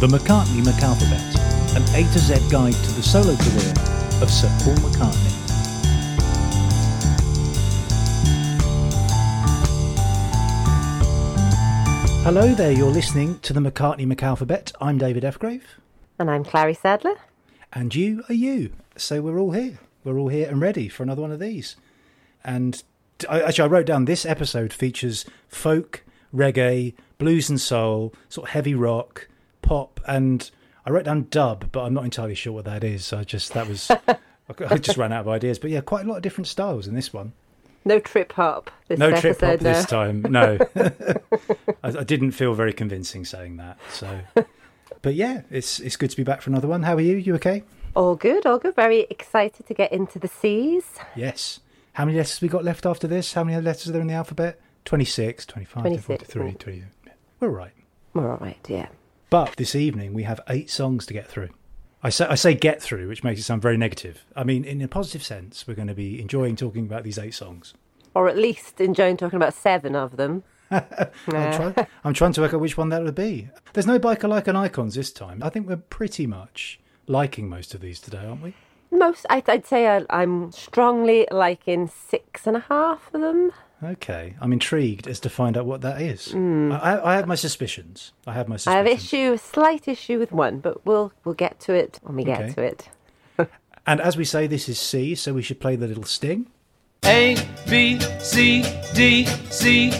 The McCartney McAlphabet, an A to Z guide to the solo career of Sir Paul McCartney. Hello there, you're listening to the McCartney McAlphabet. I'm David Fgrave. And I'm Clary Sadler. And you are you. So we're all here. We're all here and ready for another one of these. And I, actually, I wrote down this episode features folk, reggae, blues and soul, sort of heavy rock, pop, and I wrote down dub, but I'm not entirely sure what that is. I just that was I just ran out of ideas. But yeah, quite a lot of different styles in this one. No trip hop. This no episode, trip hop no. this time. No, I, I didn't feel very convincing saying that. So, but yeah, it's it's good to be back for another one. How are you? You okay? All good, all good. Very excited to get into the seas. Yes. How many letters have we got left after this? How many letters are there in the alphabet? 26, 25, 26, 43, yeah. 20. We're all right. We're all right, yeah. But this evening we have eight songs to get through. I say, I say get through, which makes it sound very negative. I mean, in a positive sense, we're going to be enjoying talking about these eight songs. Or at least enjoying talking about seven of them. I'm, try, I'm trying to work out which one that would be. There's no biker like an icons this time. I think we're pretty much liking most of these today, aren't we? Most, I'd, I'd say I, I'm strongly liking six and a half of them. Okay, I'm intrigued as to find out what that is. I, I have my suspicions. I have my Hmm. I have issue, a slight issue with one, but we'll we'll get to it when we get Okay. to it. And as we say, this is C, so we should play the little sting. A, B, C, D, C.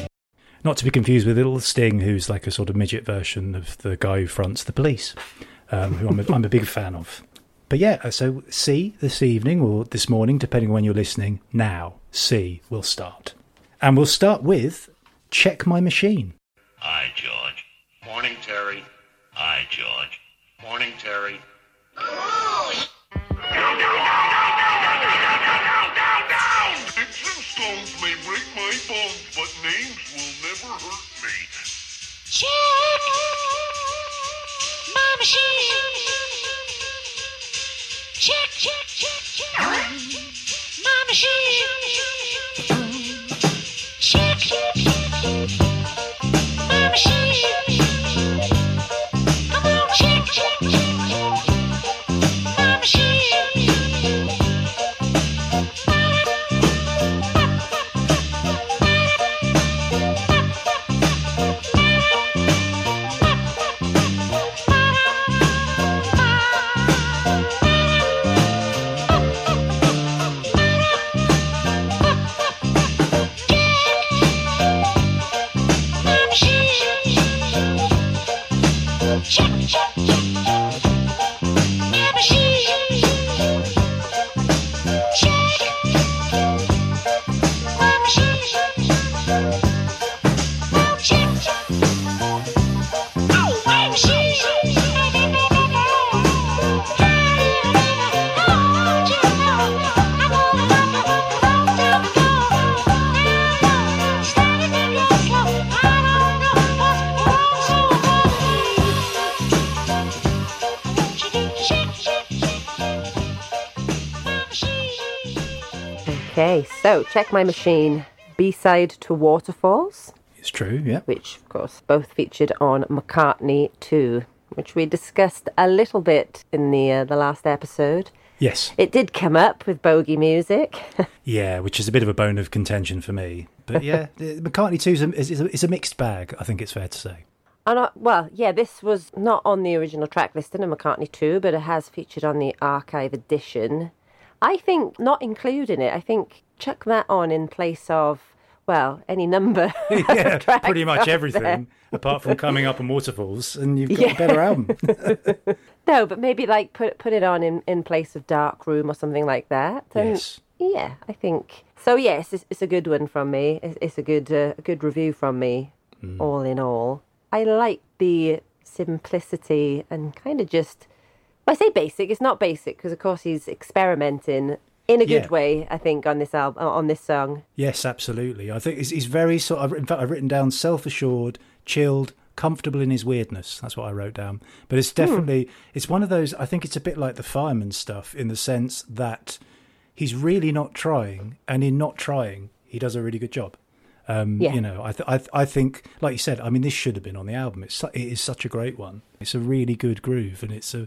Not to be confused with Little Sting, who's like a sort of midget version of the guy who fronts the police, um, who I'm a, I'm a big fan of. But yeah, so C this evening or this morning, depending on when you're listening, now C will start. And we'll start with Check My Machine. Hi, George. Morning, Terry. Hi, George. Morning, Terry. Sticks and stones may break my bones, but names will never hurt me. Check my machine. Check, check, check, check my machine. Machine. So check my machine. B side to Waterfalls, It's true, yeah. which of course both featured on McCartney 2, which we discussed a little bit in the uh, the last episode. Yes. It did come up with bogey music. Yeah, which is a bit of a bone of contention for me. But yeah, McCartney 2 is a, is, is, a, mixed bag, I think it's fair to say. And uh, well, yeah, this was not on the original track listing of McCartney 2, but it has featured on the archive edition. I think not including it, I think chuck that on in place of, well, any number. yeah, pretty much out there. everything, apart from coming up and waterfalls, and you've got Yeah. a better album. No, but maybe like put put it on in, in place of Dark Room or something like that. And yes. Yeah, I think so. Yes, it's, it's a good one from me. It's, it's a good uh, a good review from me. Mm. All in all, I like the simplicity and kind of just. I say basic. It's not basic because of course he's experimenting in a good Yeah. way. I think on this album on this song. Yes, absolutely. I think he's, he's very sort of. In fact, I've written down self-assured, chilled, comfortable in his weirdness. That's what I wrote down. But it's definitely it's one of those. I think it's a bit like the fireman stuff in the sense that he's really not trying, and in not trying, he does a really good job. Um, Yeah. You know, I, th- I, th- I think, like you said, I mean, this should have been on the album. It's su- it is such a great one. It's a really good groove, and it's a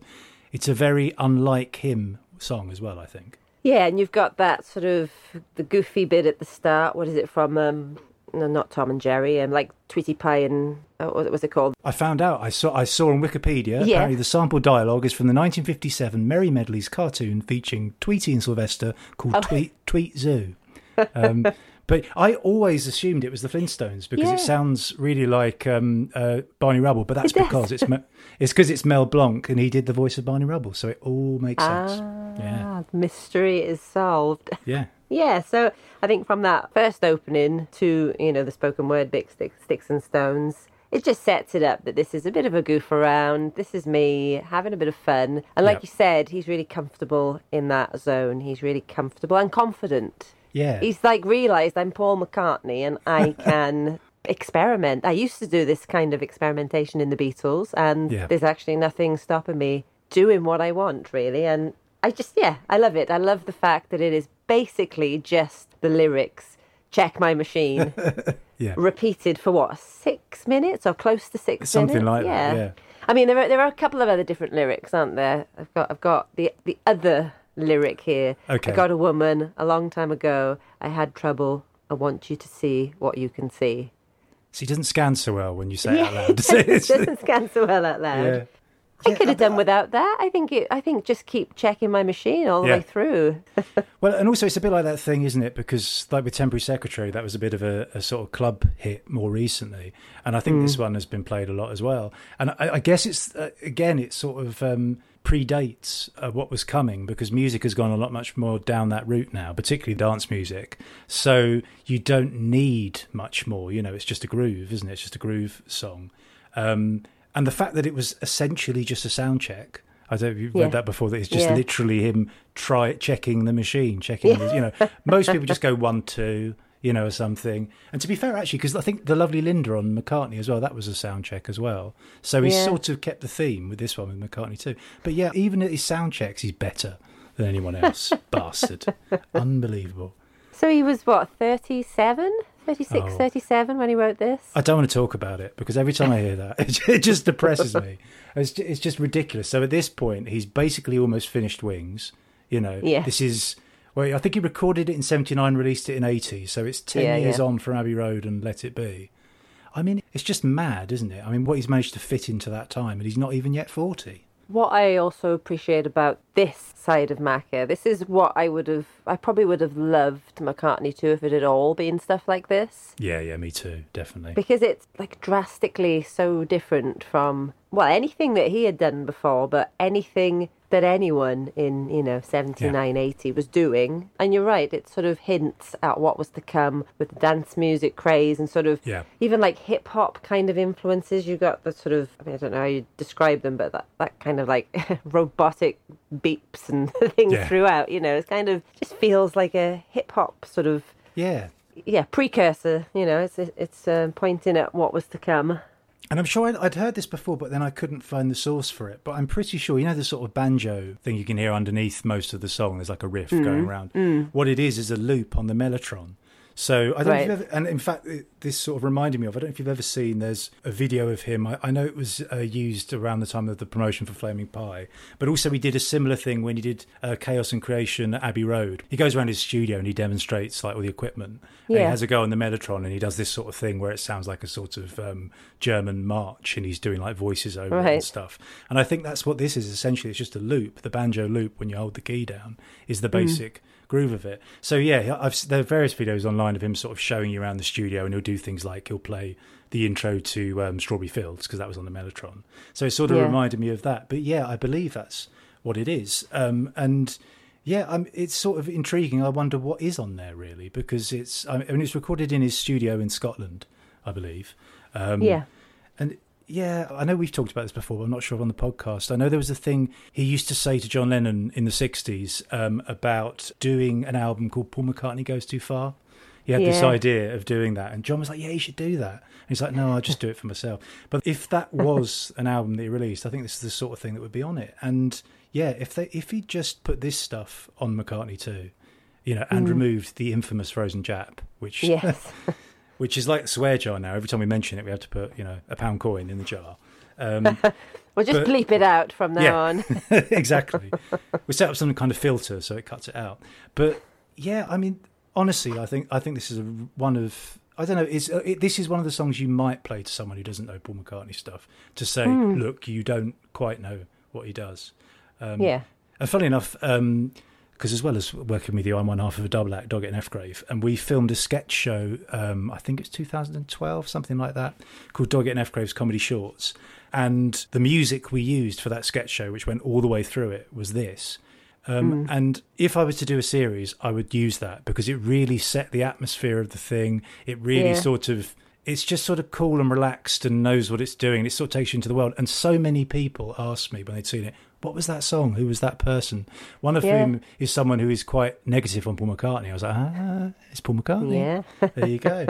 it's a very unlike him song as well. I think. Yeah, and you've got that sort of the goofy bit at the start. What is it from? Um, no, not Tom and Jerry. Um, like Tweety Pie and oh, what was it called? I found out. I saw. I saw on Wikipedia. Yeah. Apparently, the sample dialogue is from the 1957 Merrie Melodies cartoon featuring Tweety and Sylvester called Oh. Tweet Tweet Zoo. Um, but I always assumed it was the Flintstones because Yeah. it sounds really like um, uh, Barney Rubble. But that's It does. because it's Me- it's because it's Mel Blanc and he did the voice of Barney Rubble, so it all makes sense. Yeah, Ah, mystery is solved. yeah, Yeah, so I think from that first opening to, you know, the spoken word big sticks, sticks and stones, it just sets it up that this is a bit of a goof around. This is me having a bit of fun. And like Yep. you said, he's really comfortable in that zone. He's really comfortable and confident. Yeah. He's like realised I'm Paul McCartney and I can experiment. I used to do this kind of experimentation in the Beatles, and Yeah. there's actually nothing stopping me doing what I want, really. And I just, yeah, I love it. I love the fact that it is basically just the lyrics. Check my machine. yeah. repeated for what six minutes or close to six Something minutes. like that, yeah. I mean, there are there are a couple of other different lyrics, aren't there? I've got I've got the the other lyric here. Okay. I got a woman a long time ago. I had trouble. I want you to see what you can see. So he doesn't scan so well when you say it out loud. doesn't scan so well out loud. yeah. I could have done without that. I think it, I think just keep checking my machine all the Yeah. way through. Well, and also it's a bit like that thing, isn't it? Because like with Temporary Secretary, that was a bit of a, a sort of club hit more recently, and I think this one has been played a lot as well. And I, I guess it's uh, again, it sort of um, predates uh, what was coming because music has gone a lot much more down that route now, particularly dance music. So you don't need much more. You know, it's just a groove, isn't it? It's just a groove song. Um, and the fact that it was essentially just a sound check. I don't know if you've Yeah. read that before. That it's just Yeah. literally him try checking the machine, checking. The, you know, most people just go one two, you know, or something. And to be fair, actually, because I think the lovely Linda on McCartney as well, that was a sound check as well. So he Yeah. sort of kept the theme with this one with McCartney too. But yeah, even at his sound checks, he's better than anyone else. Bastard, unbelievable. So he was what 37, 36, Oh. 37 when he wrote this. I don't want to talk about it because every time I hear that, it, just depresses me. It's just, it's just ridiculous. So at this point, he's basically almost finished Wings. You know, Yeah. this is. Well, I think he recorded it in '79, released it in '80, so it's ten Yeah, years yeah. on from Abbey Road and Let It Be. I mean, it's just mad, isn't it? I mean, what he's managed to fit into that time, and he's not even yet forty. What I also appreciate about this side of Macca, this is what I would have, I probably would have loved McCartney too if it had all been stuff like this. Yeah, yeah, me too, definitely. Because it's like drastically so different from, well, anything that he had done before, but anything that anyone in, you know, 79, 80 was doing. And you're right, it sort of hints at what was to come with the dance music craze and sort of Yeah. even like hip hop kind of influences. You got the sort of, I mean, I don't know how you describe them, but that, that kind of like robotic beeps and things Yeah. throughout, you know, it's kind of just feels like a hip hop sort of Yeah, yeah precursor you know it's it's uh, pointing at what was to come And I'm sure I'd, I'd heard this before, but then I couldn't find the source for it. But I'm pretty sure, you know, the sort of banjo thing you can hear underneath most of the song. There's like a riff Mm-hmm. going around. What it is is a loop on the mellotron. So I don't know if you've ever, and in fact, it, this sort of reminded me of. I don't know if you've ever seen. There's a video of him. I, I know it was uh, used around the time of the promotion for Flaming Pie, but also he did a similar thing when he did uh, Chaos and Creation at Abbey Road. He goes around his studio and he demonstrates like all the equipment. And he has a go on the Mellotron and he does this sort of thing where it sounds like a sort of um, German march and he's doing like voices over it and stuff. And I think that's what this is essentially. It's just a loop. The banjo loop when you hold the key down is the basic groove of it. So yeah, I've there are various videos online of him sort of showing you around the studio and he'll do things like he'll play the intro to um, Strawberry Fields because that was on the Mellotron. So it sort of Yeah. reminded me of that. But yeah, I believe that's what it is. Um, and yeah, um, it's sort of intriguing. I wonder what is on there really because it's I mean it's recorded in his studio in Scotland, I believe. Um, yeah and yeah, I know we've talked about this before, but I'm not sure on the podcast. I know there was a thing he used to say to John Lennon in the 60s um, about doing an album called Paul McCartney Goes Too Far. He had this idea of doing that. And John was like, yeah, you should do that. And he's like, no, I'll just do it for myself. But if that was an album that he released, I think this is the sort of thing that would be on it. And yeah, if they if he just put this stuff on McCartney too, you know, and removed the infamous Frozen Jap, which yes which is like the swear jar now. Every time we mention it, we have to put you know a pound coin in the jar. Um, We'll just But- bleep it out from now Yeah. on. exactly. we set up some kind of filter so it cuts it out. But yeah, I mean, honestly, I think I think this is a, one of I don't know. Is uh, it, this is one of the songs you might play to someone who doesn't know Paul McCartney stuff to say, look, you don't quite know what he does. Um, yeah. And funny enough, because as well as working with you, I'm one half of a double act, Dog F Grave, and we filmed a sketch show. Um, I think it's 2012, something like that, called Dog F Grave's Comedy Shorts. And the music we used for that sketch show, which went all the way through it, was this. Um, And if I was to do a series, I would use that because it really set the atmosphere of the thing. It really Yeah. sort of, it's just sort of cool and relaxed and knows what it's doing. It sort of takes you into the world. And so many people asked me when they'd seen it, what was that song? Who was that person? One of Yeah. whom is someone who is quite negative on Paul McCartney. I was like, ah, it's Paul McCartney. Yeah. there you go.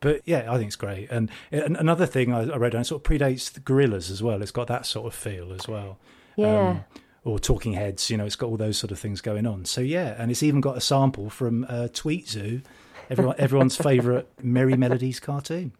But yeah, I think it's great. And, and another thing I, I wrote down it sort of predates the Gorillaz as well. It's got that sort of feel as well. Yeah. Um, or Talking Heads, you know, it's got all those sort of things going on. So yeah, and it's even got a sample from uh, Tweet Zoo, everyone, everyone's favourite Merrie Melodies cartoon.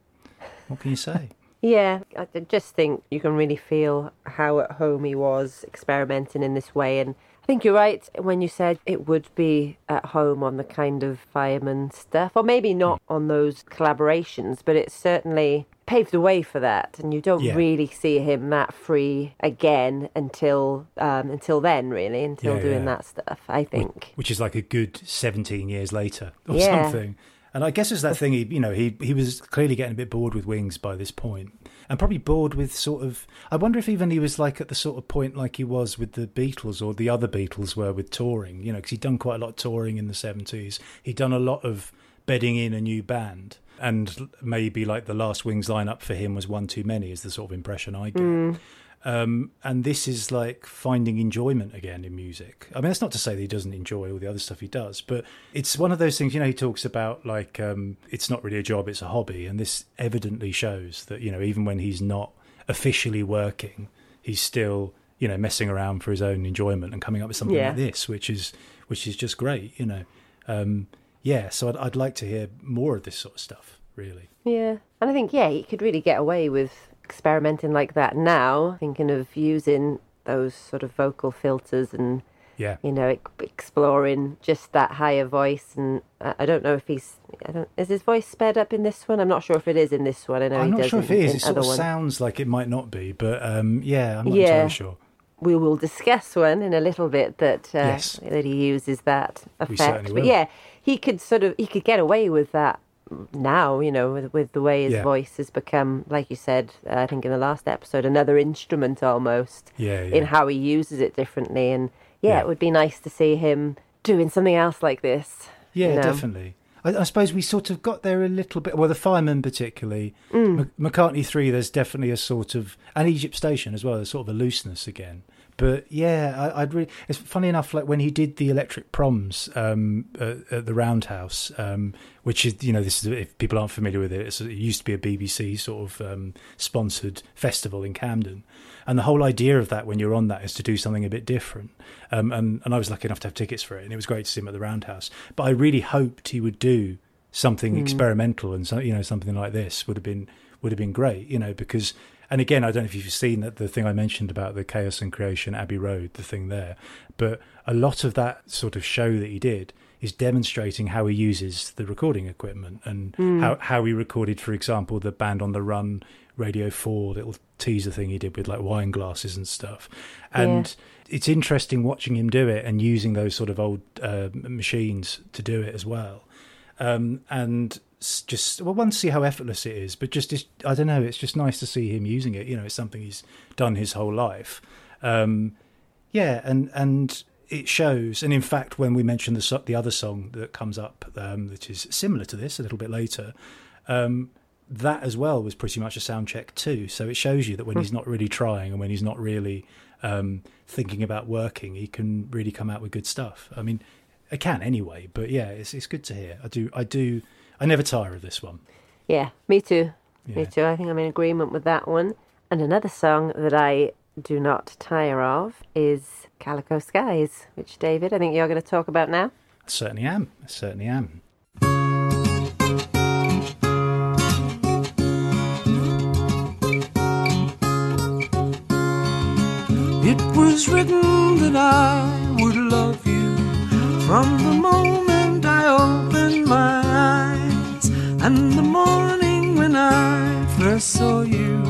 What can you say? Yeah, I just think you can really feel how at home he was experimenting in this way. And I think you're right when you said it would be at home on the kind of fireman stuff, or maybe not on those collaborations, but it certainly paved the way for that. And you don't Yeah. really see him that free again until um, until then, really, until Yeah, doing yeah. that stuff. I think. Which is like a good 17 years later or something. And I guess it's that thing, he, you know, he, he was clearly getting a bit bored with Wings by this point and probably bored with sort of, I wonder if even he was like at the sort of point like he was with the Beatles or the other Beatles were with touring, you know, because he'd done quite a lot of touring in the 70s. He'd done a lot of bedding in a new band. And maybe like the last Wings lineup for him was one too many, is the sort of impression I get. Hmm. Um, and this is like finding enjoyment again in music. I mean, that's not to say that he doesn't enjoy all the other stuff he does, but it's one of those things, you know, he talks about like um, it's not really a job, it's a hobby. And this evidently shows that, you know, even when he's not officially working, he's still, you know, messing around for his own enjoyment and coming up with something Yeah. like this, which is, which is just great, you know. Um, yeah, so I'd, I'd like to hear more of this sort of stuff, really. Yeah. And I think, yeah, he could really get away with experimenting like that now, thinking of using those sort of vocal filters and, Yeah. you know, exploring just that higher voice. And I don't know if he's, I don't, is his voice sped up in this one? I'm not sure if it is in this one. I know I'm he not sure if it is. It sort of ones. sounds like it might not be, but um, yeah, I'm not Yeah. entirely sure. we will discuss one in a little bit that uh, Yes. that he uses that effect. But yeah, he could sort of he could get away with that now. You know, with, with the way his Yeah. voice has become, like you said, uh, I think in the last episode, another instrument almost Yeah, yeah. in how he uses it differently. And yeah, it would be nice to see him doing something else like this. Yeah, you know? definitely. I, I suppose we sort of got there a little bit. Well, the Fireman particularly, Mm. M- McCartney three. There's definitely a sort of and Egypt Station as well. There's sort of a looseness again. But yeah, I, I'd really. It's funny enough, like when he did the Electric Proms um, at, at the Roundhouse, um, which is you know this is if people aren't familiar with it, it's, it used to be a BBC sort of um, sponsored festival in Camden, and the whole idea of that when you're on that is to do something a bit different. Um, and and I was lucky enough to have tickets for it, and it was great to see him at the Roundhouse. But I really hoped he would do something experimental and so you know something like this would have been would have been great you know because and again I don't know if you've seen that the thing I mentioned about the chaos and creation Abbey Road the thing there but a lot of that sort of show that he did is demonstrating how he uses the recording equipment and how how he recorded for example the band on the run radio 4 little teaser thing he did with like wine glasses and stuff. And it's interesting watching him do it and using those sort of old uh, machines to do it as well. Um, and just well, one to see how effortless it is, but just, just I don't know. It's just nice to see him using it. You know, it's something he's done his whole life. Um, yeah, and and it shows. And in fact, when we mention the the other song that comes up, um, that is similar to this a little bit later, um, that as well was pretty much a sound check too. So it shows you that when he's not really trying and when he's not really um, thinking about working, he can really come out with good stuff. I mean, it can anyway, but yeah, it's it's good to hear. I do, I do, I never tire of this one. Yeah, me too. Yeah. Me too. I think I'm in agreement with that one. And another song that I do not tire of is Calico Skies, which, David, I think you're going to talk about now. I certainly am. I certainly am. It was written that I would love you from the moment I opened my and the morning when I first saw you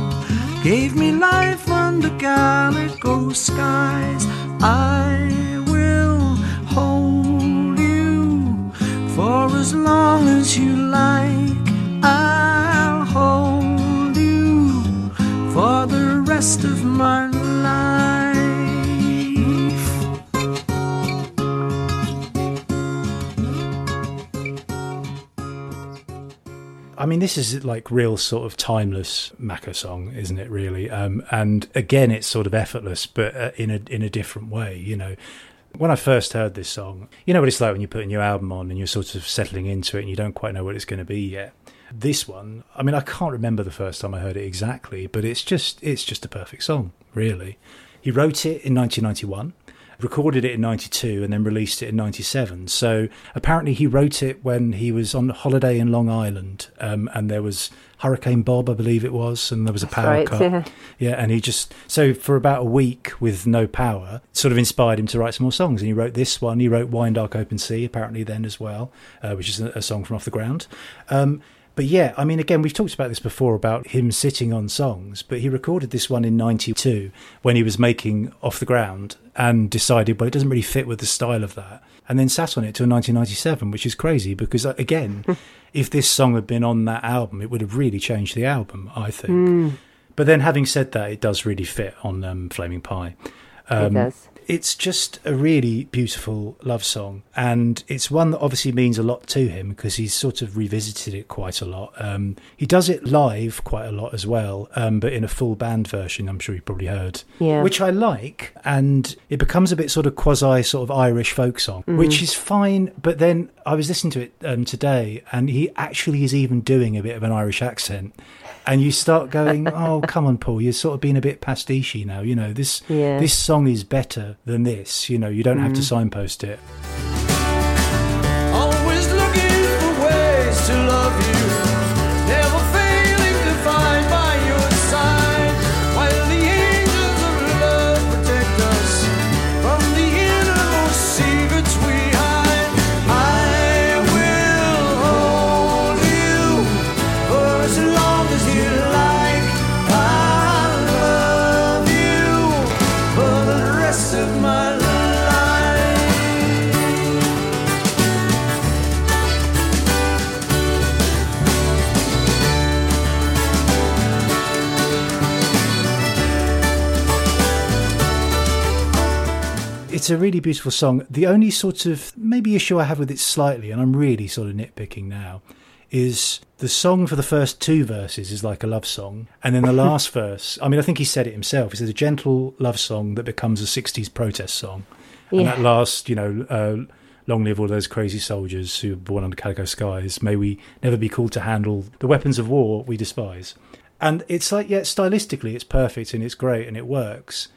gave me life under calico skies. I will hold you for as long as you like. I'll hold you for the rest of my life. I mean, this is like real sort of timeless Macca song, isn't it? Really, um, and again, it's sort of effortless, but uh, in a in a different way. You know, when I first heard this song, you know what it's like when you put a new album on and you're sort of settling into it and you don't quite know what it's going to be yet. This one, I mean, I can't remember the first time I heard it exactly, but it's just it's just a perfect song, really. He wrote it in 1991 recorded it in 92 and then released it in 97 so apparently he wrote it when he was on holiday in long island um, and there was hurricane bob i believe it was and there was a power right, cut. yeah. yeah and he just so for about a week with no power sort of inspired him to write some more songs. And he wrote this one he wrote wine dark open sea apparently then as well uh, which is a, a song from off the ground. Um, but yeah, I mean, again, we've talked about this before about him sitting on songs, but he recorded this one in 92 when he was making Off the Ground and decided, well, it doesn't really fit with the style of that. And then sat on it till 1997, which is crazy because, uh, again, if this song had been on that album, it would have really changed the album, I think. But then having said that, it does really fit on um, Flaming Pie. it does. It's just a really beautiful love song, and it's one that obviously means a lot to him because he's sort of revisited it quite a lot. Um, he does it live quite a lot as well, um, but in a full band version. I'm sure you probably heard, Yeah. which I like, and it becomes a bit sort of quasi sort of Irish folk song, which is fine. But then I was listening to it um, today, and he actually is even doing a bit of an Irish accent. And you start going, oh, come on, Paul, you're sort of being a bit pastiche now. You know, this Yeah. this song is better than this. You know, you don't have to mm. signpost it. It's a really beautiful song. The only sort of maybe issue I have with it slightly, and I'm really sort of nitpicking now, is the song for the first two verses is like a love song, and then the last verse. I mean, I think he said it himself. He said a gentle love song that becomes a '60s protest song, and that last, you know. Uh, Long live all those crazy soldiers who were born under calico skies. May we never be called to handle the weapons of war we despise. And it's like, yeah, stylistically, it's perfect and it's great and it works.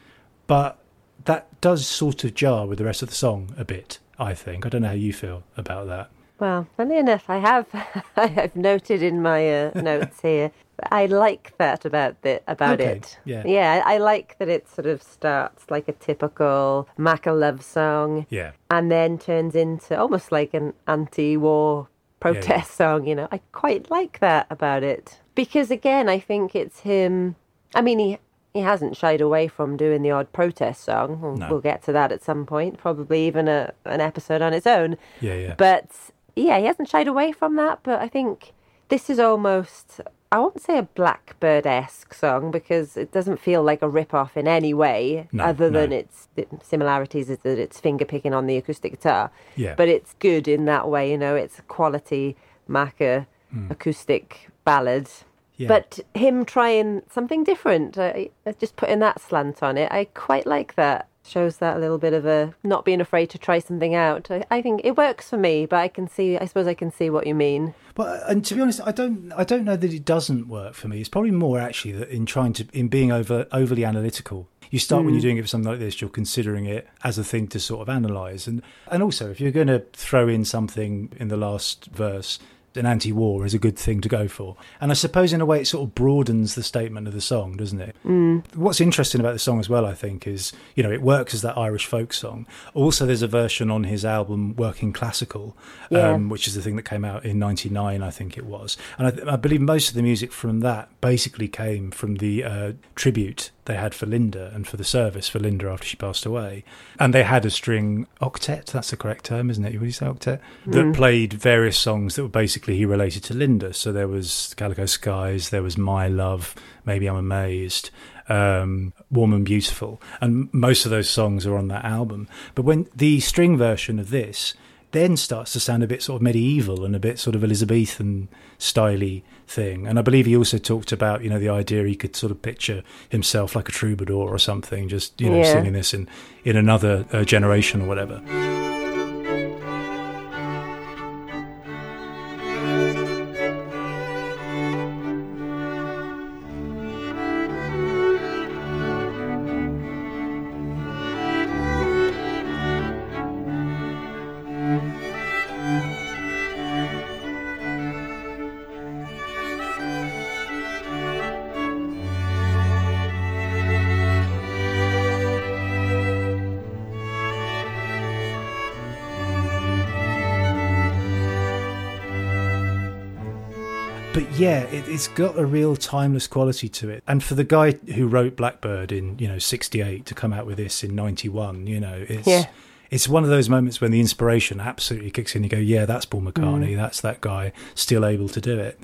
But that does sort of jar with the rest of the song a bit, I think. I don't know how you feel about that. Well, funny enough, I have I've noted in my uh, notes here. I like that about the about Okay, it. yeah. yeah. I I like that it sort of starts like a typical Macca love song, Yeah. and then turns into almost like an anti-war protest song. You know, I quite like that about it because again, I think it's him. I mean, he he hasn't shied away from doing the odd protest song. We'll, No. we'll get to that at some point, probably even a an episode on its own. Yeah, yeah. But yeah, he hasn't shied away from that. But I think this is almost, I won't say a Blackbird esque song because it doesn't feel like a rip off in any way, No, other than its similarities is that it's finger picking on the acoustic guitar. Yeah. But it's good in that way, you know, it's a quality Macca hmm. acoustic ballad. Yeah. But him trying something different, uh, uh, just putting that slant on it, I quite like that. Shows that a little bit of a not being afraid to try something out. I, I think it works for me, but I can see, I suppose I can see what you mean. But and to be honest, I don't I don't know that it doesn't work for me. It's probably more actually that in trying to in being over overly analytical. You start when you're doing it for something like this, you're considering it as a thing to sort of analyze, and and also if you're going to throw in something in the last verse an anti-war is a good thing to go for. And I suppose in a way it sort of broadens the statement of the song, doesn't it? Mm. What's interesting about the song as well, I think, is you know it works as that Irish folk song. Also, there's a version on his album Working Classical, Yeah. um, which is the thing that came out in '99, I think it was. And I, I believe most of the music from that basically came from the uh, tribute they had for Linda and for the service for Linda after she passed away. And they had a string octet, that's the correct term, isn't it? Would you say octet? That played various songs that were basically he related to Linda. So there was Calico Skies, there was My Love, Maybe I'm Amazed, um, Warm and Beautiful. And most of those songs are on that album. But when the string version of this then starts to sound a bit sort of medieval and a bit sort of Elizabethan styly thing. And I believe he also talked about, you know, the idea he could sort of picture himself like a troubadour or something, just, you know, Yeah. singing this in, in another uh, generation or whatever. It's got a real timeless quality to it. And for the guy who wrote Blackbird in you know '68 to come out with this in '91, you know, it's Yeah. it's one of those moments when the inspiration absolutely kicks in. You go, yeah, that's Paul McCartney, that's that guy, still able to do it.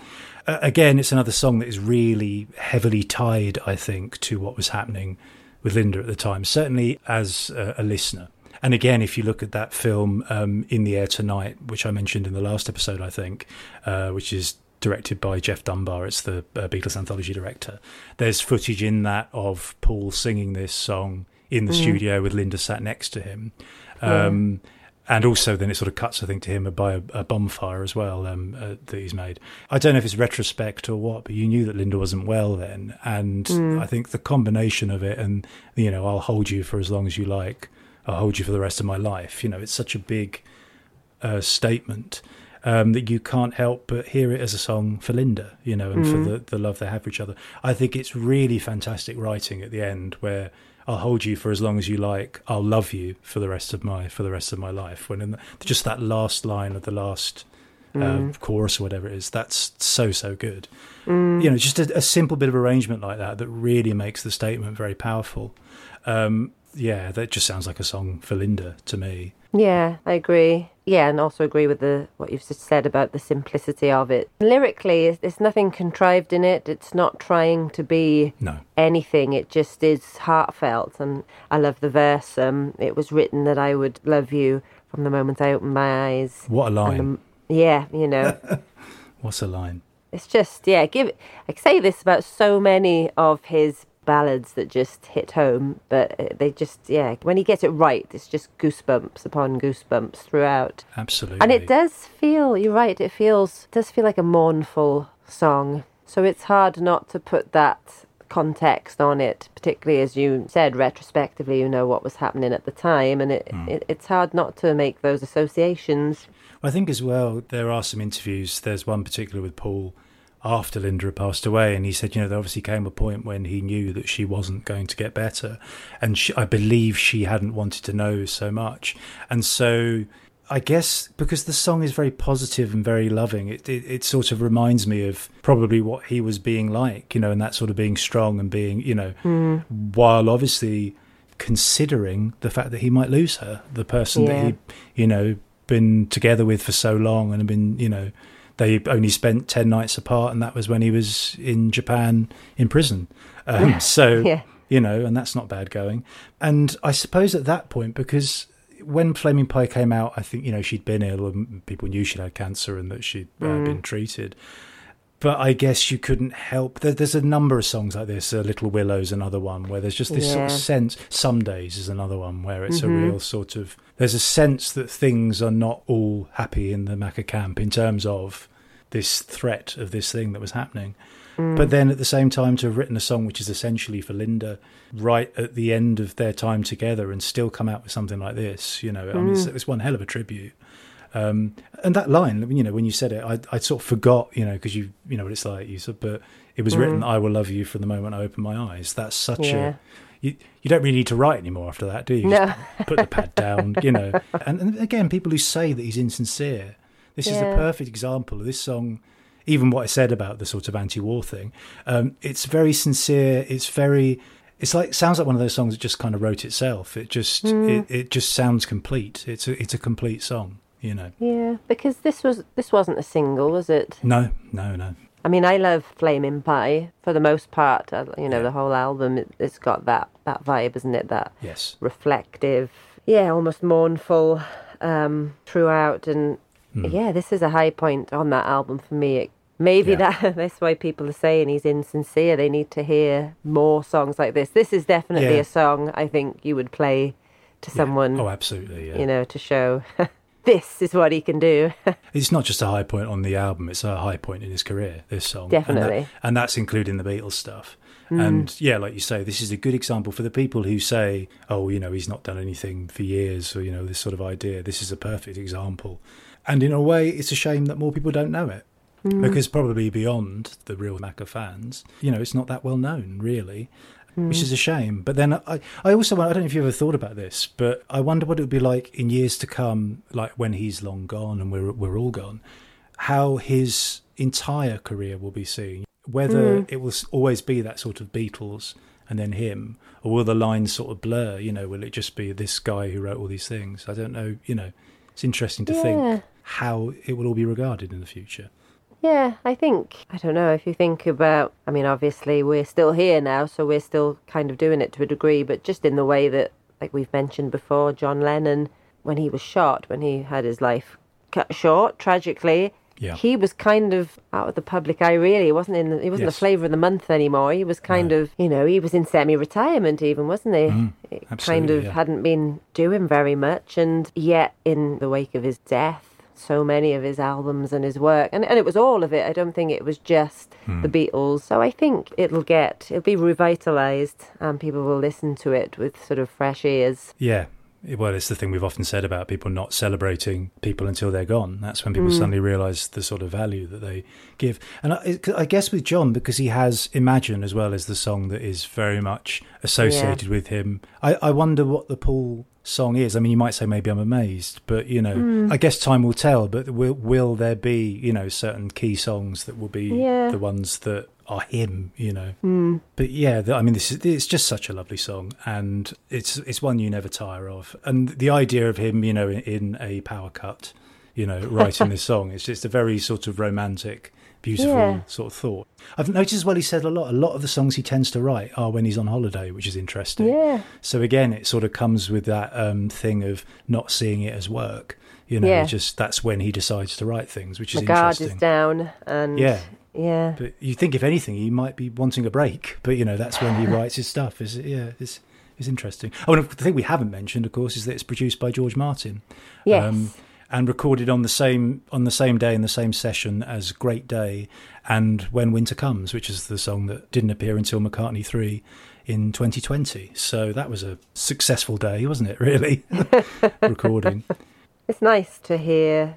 Uh, again, it's another song that is really heavily tied, I think, to what was happening with Linda at the time. Certainly as a, a listener. And again, if you look at that film, um, In the Air Tonight, which I mentioned in the last episode, I think, uh, which is directed by Jeff Dunbar, it's the uh, Beatles anthology director. There's footage in that of Paul singing this song in the studio with Linda sat next to him. Um, And also, then it sort of cuts, I think, to him by a, a bonfire as well um, uh, that he's made. I don't know if it's retrospect or what, but you knew that Linda wasn't well then, and I think the combination of it and you know, I'll hold you for as long as you like, I'll hold you for the rest of my life. You know, it's such a big uh, statement um, that you can't help but hear it as a song for Linda, you know, and for the, the love they have for each other. I think it's really fantastic writing at the end where I'll hold you for as long as you like. I'll love you for the rest of my for the rest of my life. When in the, just that last line of the last uh, chorus or whatever it is, that's so so good. You know, just a, a simple bit of arrangement like that that really makes the statement very powerful. Um, yeah, that just sounds like a song for Linda to me. Yeah, I agree. Yeah, and also agree with the what you've just said about the simplicity of it. Lyrically, there's- nothing contrived in it. It's not trying to be No. anything. It just is heartfelt, and I love the verse. Um, it was written that I would love you from the moment I opened my eyes. What a line! the- yeah, you know, What's a line? it's just yeah. Give I say this about so many of his ballads that just hit home, but uh, they just yeah. When he gets it right, it's just goosebumps upon goosebumps throughout. Absolutely. And it does feel, you're right, it feels, it does feel like a mournful song. So it's hard not to put that context on it, particularly as you said, retrospectively, you know what was happening at the time. And it, it it's hard not to make those associations. I think as well, there are some interviews. There's one particular with Paul after Linda passed away, and he said, you know, there obviously came a point when he knew that she wasn't going to get better, and she, I believe she hadn't wanted to know so much, and so. I guess because the song is very positive and very loving, it, it it sort of reminds me of probably what he was being like, you know, and that sort of being strong and being, you know, hmm. while obviously considering the fact that he might lose her, the person Yeah. that he, you know, been together with for so long and have been, you know, they only spent 10 nights apart and that was when he was in Japan in prison. Um, so, Yeah. you know, and that's not bad going. And I suppose at that point, because when Flaming Pie came out, I think, you know, she'd been ill and people knew she'd had cancer and that she'd uh, been treated. But I guess you couldn't help. There, there's a number of songs like this. Uh, Little Willow's another one where there's just this sort of sense. Some Days is another one where it's a real sort of. There's a sense that things are not all happy in the Macca camp in terms of this threat of this thing that was happening. But then at the same time, to have written a song which is essentially for Linda right at the end of their time together and still come out with something like this, you know, I mean, it's, it's one hell of a tribute. Um, and that line, you know, when you said it, I, I sort of forgot, you know, because you, you know what it's like. You said, but it was written, "I will love you from the moment I open my eyes." That's such Mm. Yeah. a you, you don't really need to write anymore after that, do you? You No. just put the pad down, you know. And, and again, people who say that he's insincere, this is Yeah. a perfect example of this song. Even what I said about the sort of anti-war thing, um, it's very sincere. It's very, it's like sounds like one of those songs that just kind of wrote itself. It just, it, it just sounds complete. It's a, it's a complete song, you know. Yeah, because this was this wasn't a single, was it? No, no, no. I mean, I love Flaming Pie for the most part. uh, You know, Yeah. the whole album it, it's got that that vibe, isn't it? That Yes, reflective, yeah, almost mournful um, throughout. And Hmm. yeah, this is a high point on that album for me. It, maybe Yeah. that that's why people are saying he's insincere. They need to hear more songs like this. This is definitely Yeah. a song I think you would play to someone, Oh, absolutely. Yeah. you know, to show this is what he can do. It's not just a high point on the album; it's a high point in his career. This song, And that- Definitely. and, that's including the Beatles stuff. And yeah, like you say, this is a good example for the people who say, "Oh, you know, he's not done anything for years," or you know, this sort of idea. This is a perfect example. And in a way, it's a shame that more people don't know it. Hmm. Because probably beyond the real Macca fans, you know, it's not that well known, really, which hmm. is a shame. But then I, I also, I don't know if you ever thought about this, but I wonder what it would be like in years to come, like when he's long gone and we're we're all gone, how his entire career will be seen. Whether hmm. it will always be that sort of Beatles and then him, or will the lines sort of blur? You know, will it just be this guy who wrote all these things? I don't know. You know, it's interesting to Yeah. think how it will all be regarded in the future. Yeah, I think, I don't know, if you think about, I mean, obviously we're still here now, so we're still kind of doing it to a degree, but just in the way that, like we've mentioned before, John Lennon, when he was shot, when he had his life cut short, tragically, Yeah. he was kind of out of the public eye, really. He wasn't in, the, he wasn't Yes. the flavour of the month anymore. He was kind of, you know, he was in semi retirement, even, wasn't he? It kind Mm-hmm. of yeah. hadn't been doing very much, and yet, in the wake of his death, so many of his albums and his work, and, and it was all of it. I don't think it was just Hmm. the Beatles. So I think it'll get, it'll be revitalized, and people will listen to it with sort of fresh ears. Yeah. Well, it's the thing we've often said about people not celebrating people until they're gone. That's when people mm. suddenly realise the sort of value that they give. And I, I guess with John, because he has Imagine as well as the song that is very much associated with him, I, I wonder what the Paul song is. I mean, you might say maybe I'm amazed, but you know, mm. I guess time will tell. But will will there be you know certain key songs that will be Yeah. the ones that are him? You know. But yeah, I mean, this is it's just such a lovely song, and it's it's one you never tire of. And the idea of him, you know, in, in a power cut, you know, writing this song, it's just a very sort of romantic, beautiful Yeah. sort of thought. I've noticed as well. He said a lot. A lot of the songs he tends to write are when he's on holiday, which is interesting. Yeah. So again, it sort of comes with that um, thing of not seeing it as work. You know, Yeah. just that's when he decides to write things, which is The guard interesting. is down, and Yeah. Yeah. But you think, if anything, he might be wanting a break. But you know, that's when he writes his stuff. Is yeah, it's it's interesting. Oh, and the thing we haven't mentioned, of course, is that it's produced by George Martin. Yes. Um, and recorded on the same on the same day in the same session as Great Day and When Winter Comes, which is the song that didn't appear until McCartney three in 2020. So that was a successful day, wasn't it? Really, recording. It's nice to hear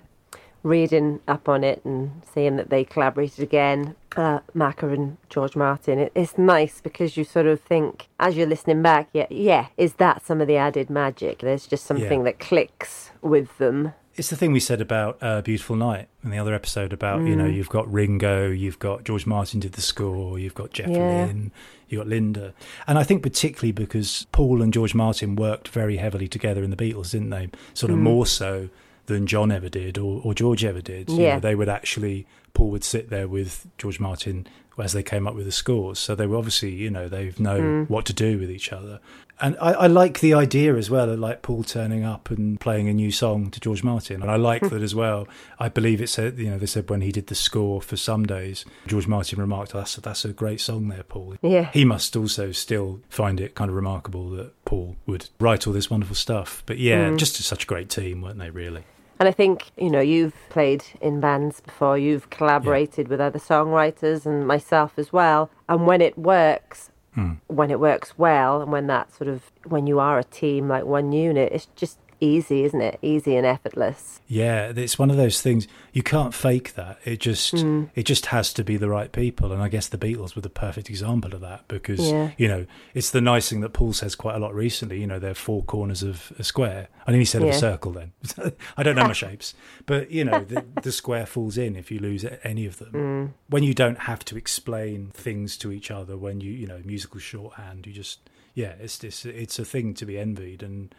reading up on it and seeing that they collaborated again, uh, Macca and George Martin. It, it's nice because you sort of think, as you're listening back, yeah, yeah, is that some of the added magic? There's just something Yeah. that clicks with them. It's the thing we said about uh, Beautiful Night in the other episode about, you know, you've got Ringo, you've got George Martin did the score, you've got Jeff Yeah. Lynne, you've got Linda. And I think particularly because Paul and George Martin worked very heavily together in the Beatles, didn't they? Sort of more so than John ever did or, or George ever did. You Yeah. know, they would actually, Paul would sit there with George Martin as they came up with the scores. So they were obviously, you know, they've know hmm. what to do with each other. And I, I like the idea as well of like Paul turning up and playing a new song to George Martin. And I like that as well. I believe it said, you know, they said when he did the score for Some Days, George Martin remarked, oh, that's, that's a great song there, Paul. Yeah. He must also still find it kind of remarkable that Paul would write all this wonderful stuff. But yeah, hmm. just such a great team, weren't they, really? And I think, you know, you've played in bands before, you've collaborated with other songwriters and myself as well. And when it works, hmm. when it works well, and when that sort of, when you are a team like one unit, it's just easy, isn't it? Easy and effortless. Yeah, it's one of those things you can't fake that. It just hmm. it just has to be the right people, and I guess the Beatles were the perfect example of that because Yeah. you know it's the nice thing that Paul says quite a lot recently. You know, they're four corners of a square. I he said of Yeah. a circle. Then I don't know my shapes, but you know the, the square falls in if you lose any of them. Hmm. When you don't have to explain things to each other, when you you know musical shorthand, you just yeah, it's this it's a thing to be envied and.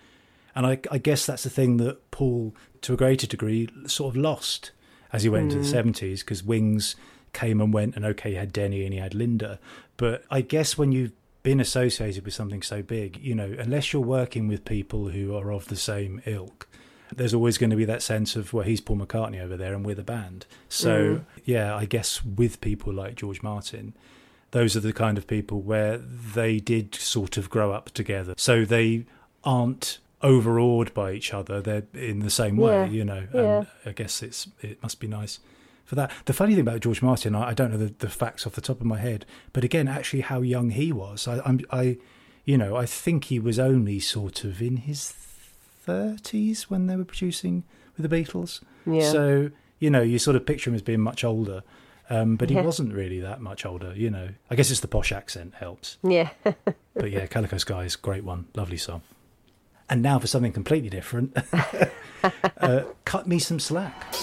And I, I guess that's the thing that Paul, to a greater degree, sort of lost as he went into the hmm. seventies because Wings came and went, and okay, he had Denny and he had Linda, but I guess when you've been associated with something so big, you know, unless you're working with people who are of the same ilk, there's always going to be that sense of well, he's Paul McCartney over there, and we're the band. So hmm. yeah, I guess with people like George Martin, those are the kind of people where they did sort of grow up together. So they aren't overawed by each other. They're in the same way, Yeah, you know. yeah. And I guess it's it must be nice for that. The funny thing about George Martin, I, I don't know the, the facts off the top of my head, but again, actually, how young he was. I, I'm, I, you know, I think he was only sort of in his thirties when they were producing with the Beatles. Yeah. So you know, you sort of picture him as being much older. Um, but he Yeah. wasn't really that much older, you know. I guess it's the posh accent helps. Yeah. But yeah, Calico Sky is a great one. Lovely song. And now for something completely different. uh, cut me some slack.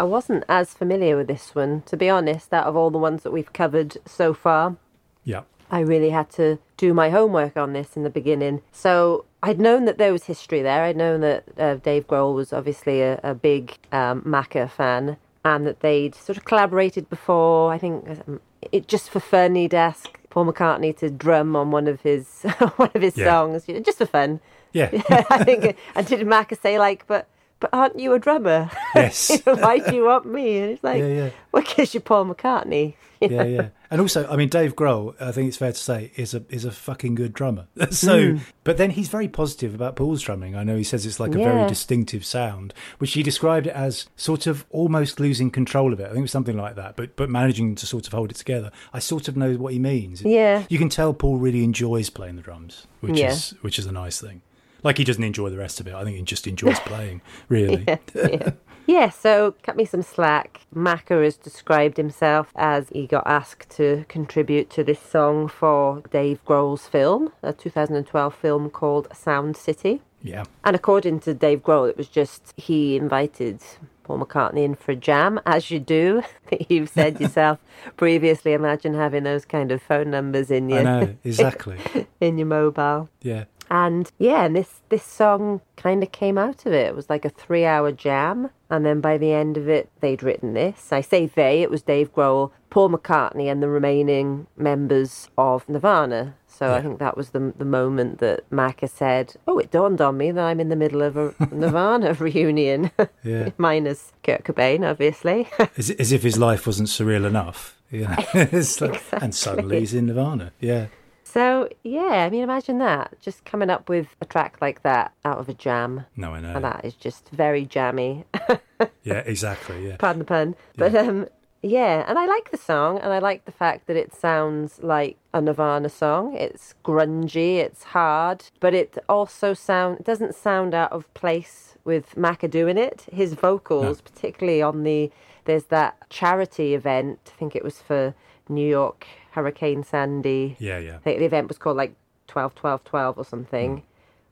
I wasn't as familiar with this one, to be honest, out of all the ones that we've covered so far. Yeah. I really had to do my homework on this in the beginning. So I'd known that there was history there. I'd known that uh, Dave Grohl was obviously a, a big um, Macca fan and that they'd sort of collaborated before. I think um, it just for fun, he'd ask Paul McCartney to drum on one of his one of his Yeah. songs, just for fun. Yeah. I think, and did Macca say like, but but aren't you a drummer? Yes. You know, Why do you want me? And it's like, Yeah, yeah. well, because you're Paul McCartney. you know? yeah, yeah. And also, I mean, Dave Grohl, I think it's fair to say, is a is a fucking good drummer. Hmm. so, but then he's very positive about Paul's drumming. I know he says it's like a very distinctive sound, which he described it as sort of almost losing control of it. I think it was something like that, but but managing to sort of hold it together. I sort of know what he means. Yeah. you can tell Paul really enjoys playing the drums, which is which is a nice thing. Like he doesn't enjoy the rest of it. I think he just enjoys playing, really. yeah. Yeah, so cut me some slack. Macca has described himself as he got asked to contribute to this song for Dave Grohl's film, a 2012 film called Sound City. Yeah. And according to Dave Grohl, it was just he invited Paul McCartney in for a jam, as you do. You've said yourself previously. Imagine having those kind of phone numbers in I your know, exactly. in your mobile. Yeah. And yeah, and this this song kind of came out of it. It was like a three hour jam, and then by the end of it, they'd written this. I say they, it was Dave Grohl, Paul McCartney, and the remaining members of Nirvana. So I think that was the the moment that Macca said, "Oh, it dawned on me that I'm in the middle of a Nirvana reunion, Yeah. minus Kurt Cobain, obviously." As, as if his life wasn't surreal enough. Yeah. Like- And suddenly he's in Nirvana. Yeah. So yeah, I mean, imagine that just coming up with a track like that out of a jam. No, I know. And that is just very jammy. Yeah, exactly. Yeah. pardon the pun. But um, yeah, and I like the song, and I like the fact that it sounds like a Nirvana song. It's grungy, it's hard, but it also sound doesn't sound out of place with Macca doing it. His vocals, particularly on the there's that charity event. I think it was for New York Hurricane Sandy. Yeah, yeah. I think the event was called like 12 12 12 or something, mm.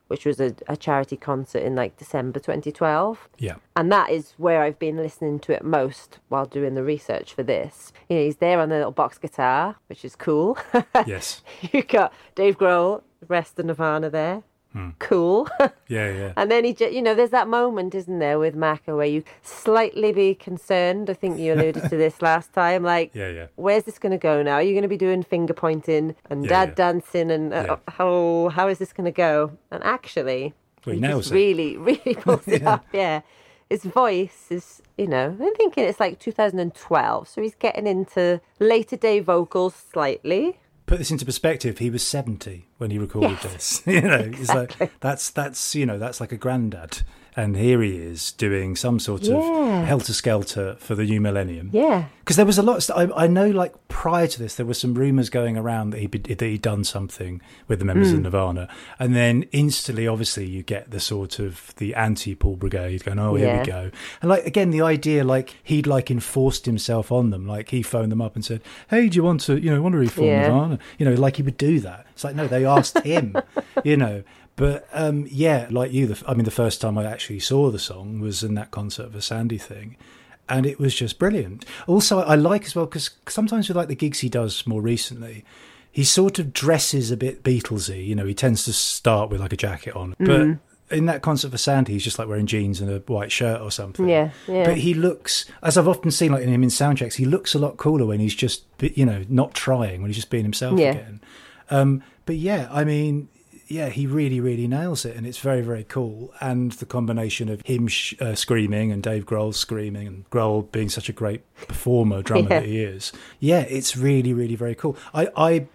which was a, a charity concert in like December 2012 Yeah. and that is where I've been listening to it most while doing the research for this. You know, he's there on the little box guitar, which is cool. Yes. You've got Dave Grohl, rest of Nirvana there. Cool. Yeah, yeah. and then he, ju- you know, there's that moment, isn't there, with Macca where you slightly be concerned. I think you alluded to this last time. Like, Yeah, yeah. where's this going to go now? Are you going to be doing finger pointing and Yeah, dad yeah. dancing and uh, Yeah. oh, how is this going to go? And actually, Well, he just nails it. really, really pulls it off. Yeah, his voice is, you know, I'm thinking it's like 2012, so he's getting into later day vocals slightly. Put this into perspective, he was 70 when he recorded Yes. this. you know, it's like that's that's you know, that's like a granddad. And here he is doing some sort Yeah. of helter skelter for the new millennium. Yeah, Because there was a lot of stuff. I, I know, like prior to this, there were some rumors going around that he'd, be, that he'd done something with the members Hmm. of Nirvana, and then instantly, obviously, you get the sort of the anti-Paul Brigade going, "Oh, here Yeah. we go," and like again, the idea like he'd like enforced himself on them, like he phoned them up and said, "Hey, do you want to, you know, want to reform Yeah. Nirvana?" You know, like he would do that. It's like no, they asked him, you know. But um, yeah, like you, the, I mean, the first time I actually saw the song was in that concert for Sandy thing, and it was just brilliant. Also, I like as well because sometimes with like the gigs he does more recently, he sort of dresses a bit Beatlesy. You know, he tends to start with like a jacket on, but in that concert for Sandy, he's just like wearing jeans and a white shirt or something. Yeah, yeah. But he looks, as I've often seen, like in him in soundtracks, he looks a lot cooler when he's just, you know, not trying when he's just being himself Yeah. again. Um, but yeah, I mean, yeah, he really, really nails it, and it's very, very cool. And the combination of him sh- uh, screaming and Dave Grohl screaming, and Grohl being such a great performer, drummer Yeah. that he is, yeah, it's really, really very cool. I, I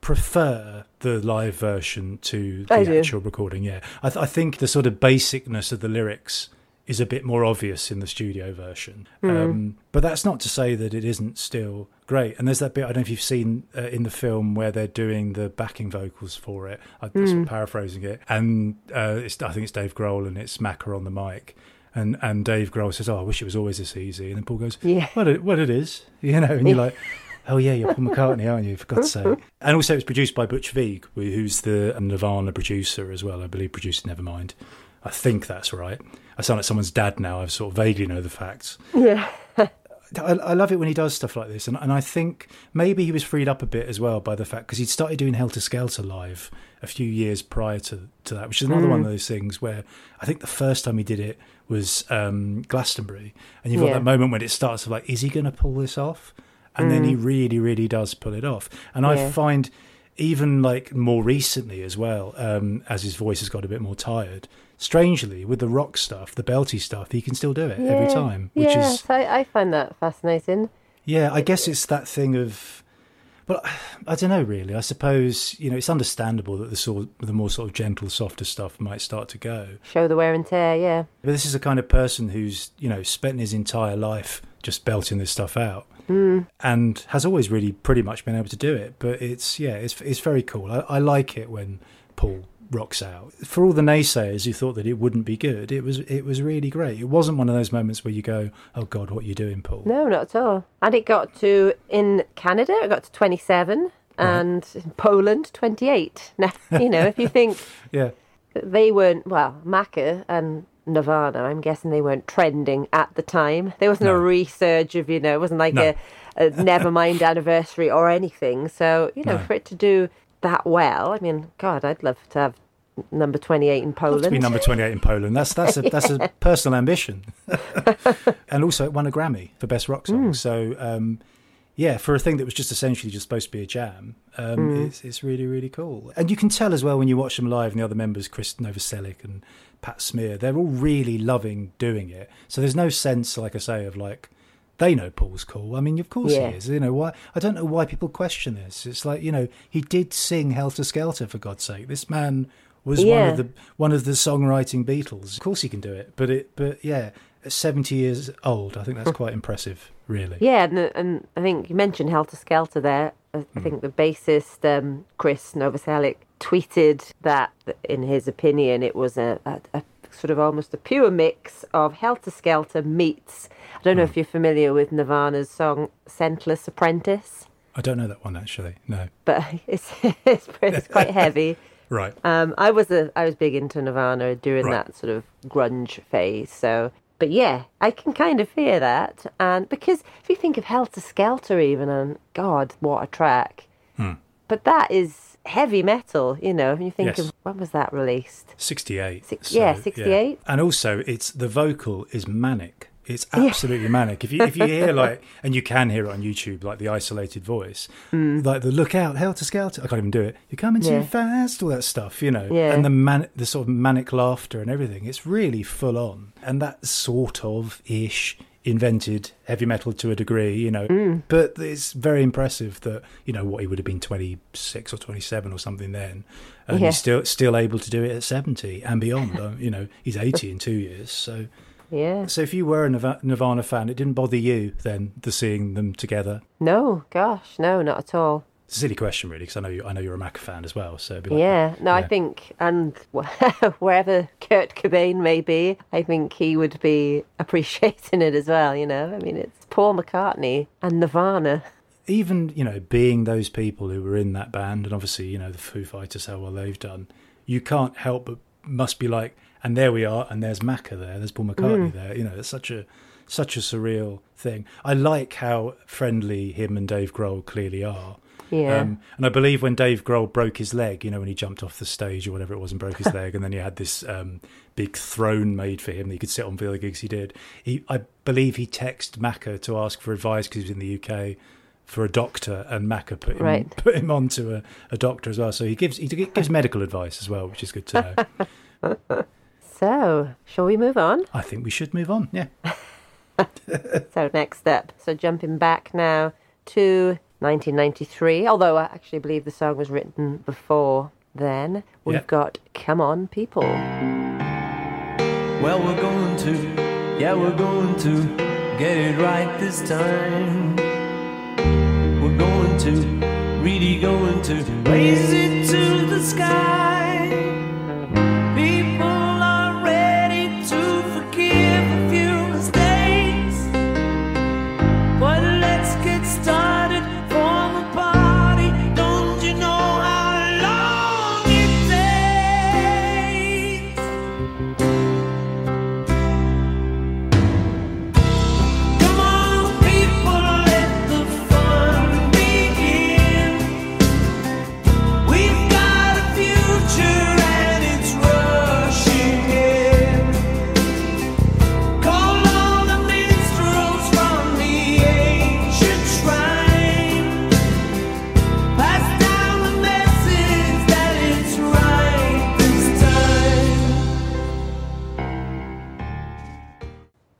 prefer the live version to the I do. actual recording. Yeah, I, th- I think the sort of basicness of the lyrics is a bit more obvious in the studio version. Hmm. Um, but that's not to say that it isn't still great. And there's that bit I don't know if you've seen uh, in the film where they're doing the backing vocals for it. I'm of paraphrasing it, and uh, it's, I think it's Dave Grohl and it's Macca on the mic. And and Dave Grohl says, "Oh, I wish it was always this easy." And then Paul goes, Yeah. "What it, what it is, you know?" And you're like, "Oh yeah, you're Paul McCartney, aren't you? For God's sake!" And also, it's produced by Butch Vig, who's the Nirvana producer as well. I believe produced Nevermind. I think that's right. I sound like someone's dad now. I sort of vaguely know the facts. yeah, I, I love it when he does stuff like this, and, and I think maybe he was freed up a bit as well by the fact because he'd started doing Helter Skelter live a few years prior to, to that, which is another one of those things where I think the first time he did it was um, Glastonbury, and you've got Yeah. that moment when it starts of like, is he going to pull this off? And then he really, really does pull it off, and I find even like more recently as well, um, as his voice has got a bit more tired. Strangely, with the rock stuff, the belty stuff, he can still do it every time, which yeah, is I, I find that fascinating. yeah, I guess it's that thing of, but I don't know really. I suppose you know it's understandable that the sort, the more sort of gentle, softer stuff might start to go. Show the wear and tear. Yeah, But this is a kind of person who's you know spent his entire life just belting this stuff out, hmm. and has always really pretty much been able to do it. But it's yeah, it's it's very cool. I, I like it when Paul rocks out. For all the naysayers who thought that it wouldn't be good, it was it was really great. It wasn't one of those moments where you go, "Oh God, what are you doing, Paul?" No, not at all. And it got to in Canada, it got to 27, and in Poland 28. Now, you know, if you think Yeah, they weren't well, Macca and Nirvana, I'm guessing they weren't trending at the time. There wasn't a No. resurge of, you know, it wasn't like No. a, a Nevermind anniversary or anything. So, you know, No. for it to do that well, I mean, God, I'd love to have number 28 in Poland. to be number twenty-eight in Poland. That's that's a that's a personal ambition. and also, it won a Grammy for best rock song. So. Um, yeah, for a thing that was just essentially just supposed to be a jam, um, it's, it's really, really cool. And you can tell as well when you watch them live and the other members, Chris Novoselic and Pat Smear, they're all really loving doing it. So there's no sense, like I say, of like, they know Paul's cool. I mean, of course Yeah. he is. You know, why? I don't know why people question this. It's like, you know, he did sing Helter Skelter, for God's sake. This man was one of the one of the songwriting Beatles. Of course he can do it. But it, but yeah, at 70 years old, I think that's quite impressive, really. Yeah, and, and I think you mentioned Helter Skelter there. I I think the bassist um, Chris Novoselic tweeted that, in his opinion, it was a, a, a sort of almost a pure mix of Helter Skelter meets. I don't know if you're familiar with Nirvana's song "Scentless Apprentice," I don't know that one actually. No. but it's it's, it's quite heavy. Right. Um, I was a I was big into Nirvana during Right. that sort of grunge phase. So, but yeah, I can kind of hear that, and because if you think of Helter Skelter, even and God, what a track! Hmm. But that is heavy metal, you know. If you think Yes. of when was that released? 68. Six- yeah, 68. And also, it's the vocal is manic. It's absolutely manic. If you if you hear like, and you can hear it on YouTube, like the isolated voice, like the look out, helter skelter. I can't even do it. You're coming too Mm. Yeah. fast, all that stuff, you know. Yeah. And the man, the sort of manic laughter and everything. It's really full on, and that sort of ish invented heavy metal to a degree, you know. Mm. But it's very impressive that you know what he would have been 26 or 27 or something then, and Yeah. he's still still able to do it at 70 and beyond. um, you know, he's 80 in two years, so. Yeah. So if you were a Nirvana fan, it didn't bother you then the seeing them together. No, gosh, no, not at all. It's a silly question, really, because I know you. I know you're a Mac fan as well. So like, Yeah, no, I think, and wherever Kurt Cobain may be, I think he would be appreciating it as well. You know, I mean, it's Paul McCartney and Nirvana. even you know being those people who were in that band, and obviously you know the Foo Fighters, how well they've done. You can't help but must be like, and there we are, and there's Macca there, there's Paul McCartney mm. there. You know, it's such a such a surreal thing. I like how friendly him and Dave Grohl clearly are. Yeah. Um, and I believe when Dave Grohl broke his leg, you know, when he jumped off the stage or whatever it was and broke his leg, and then he had this um, big throne made for him that he could sit on for the gigs he did. He, I believe he texted Macca to ask for advice because he was in the UK for a doctor, and Macca put him Right. put him on to a, a doctor as well. So he gives he gives medical advice as well, which is good to know. So, shall we move on? I think we should move on. Yeah, So, next step. So, jumping back now to 1993, although I actually believe the song was written before then, we've Yeah. got C'Mon People. Well, we're going to, yeah, we're going to get it right this time. We're going to, really going to raise it to the sky.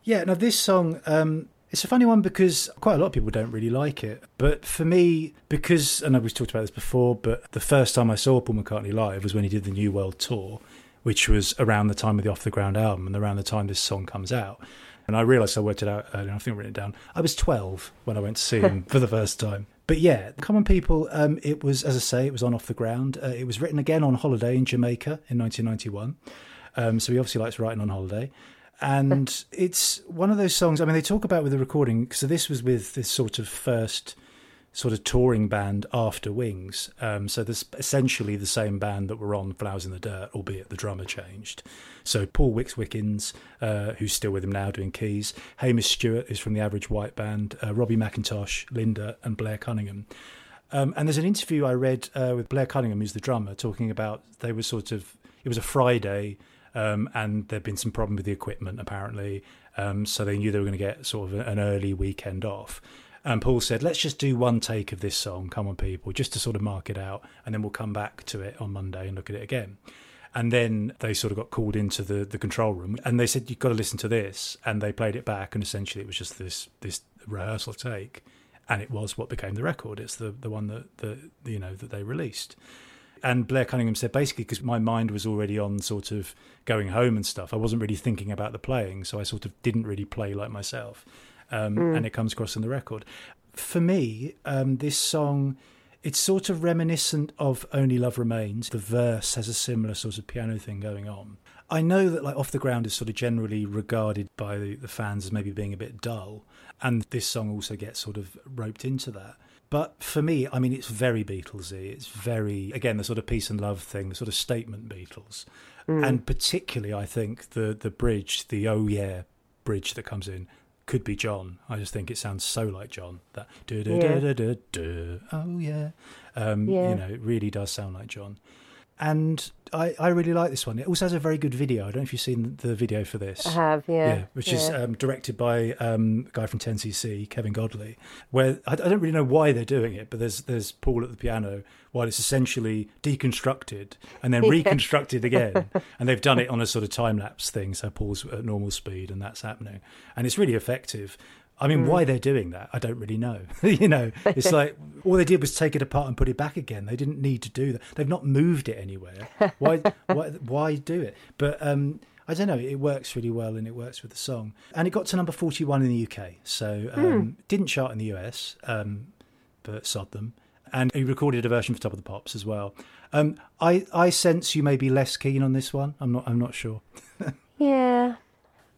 Yeah, now this song, um, it's a funny one because quite a lot of people don't really like it. But for me, because, and we've talked about this before, but the first time I saw Paul McCartney live was when he did the New World Tour, which was around the time of the Off the Ground album and around the time this song comes out. And I realised I worked it out earlier, I think I've written it down. I was 12 when I went to see him for the first time. But yeah, C'Mon People, um, it was, as I say, it was on Off the Ground. Uh, it was written again on holiday in Jamaica in 1991. Um, so he obviously likes writing on holiday. And it's one of those songs, I mean, they talk about with the recording, so this was with this sort of first sort of touring band after Wings. Um, so this essentially the same band that were on Flowers in the Dirt, albeit the drummer changed. So Paul Wicks Wickens, uh, who's still with him now doing keys, Hamish Stewart is from the Average White Band, uh, Robbie McIntosh, Linda, and Blair Cunningham. Um, and there's an interview I read uh, with Blair Cunningham, who's the drummer, talking about they were sort of, it was a Friday. Um, and there'd been some problem with the equipment apparently, um, so they knew they were going to get sort of an early weekend off. And Paul said, let's just do one take of this song, C'Mon People, just to sort of mark it out. And then we'll come back to it on Monday and look at it again. And then they sort of got called into the, the control room and they said, you've got to listen to this. And they played it back. And essentially it was just this, this rehearsal take. And it was what became the record. It's the, the one that, that, you know, that they released. And Blair Cunningham said basically because my mind was already on sort of going home and stuff, I wasn't really thinking about the playing, so I sort of didn't really play like myself. Um, Mm. And it comes across in the record. For me, um, this song, it's sort of reminiscent of Only Love Remains. The verse has a similar sort of piano thing going on. I know that like Off the Ground is sort of generally regarded by the, the fans as maybe being a bit dull, and this song also gets sort of roped into that. But for me, I mean, it's very Beatlesy. It's very again the sort of peace and love thing, the sort of statement Beatles, and particularly I think the the bridge, the oh yeah bridge that comes in, could be John. I just think it sounds so like John. That do do do do do du oh yeah, um, Yeah. you know, it really does sound like John. And I, I really like this one. It also has a very good video. I don't know if you've seen the video for this. I have, yeah. which is um, directed by um, a guy from 10cc, Kevin Godley. Where I, I don't really know why they're doing it, but there's there's Paul at the piano while it's essentially deconstructed and then reconstructed again, and they've done it on a sort of time lapse thing. So Paul's at normal speed, and that's happening, and it's really effective. I mean, why they're doing that, I don't really know. you know, it's like all they did was take it apart and put it back again. They didn't need to do that. They've not moved it anywhere. Why? why? Why do it? But um, I don't know. It works really well and it works with the song. And it got to number forty-one in the UK. So um, didn't chart in the US, um, but sod them. And he recorded a version for Top of the Pops as well. Um, I I sense you may be less keen on this one. I'm not. I'm not sure. Yeah.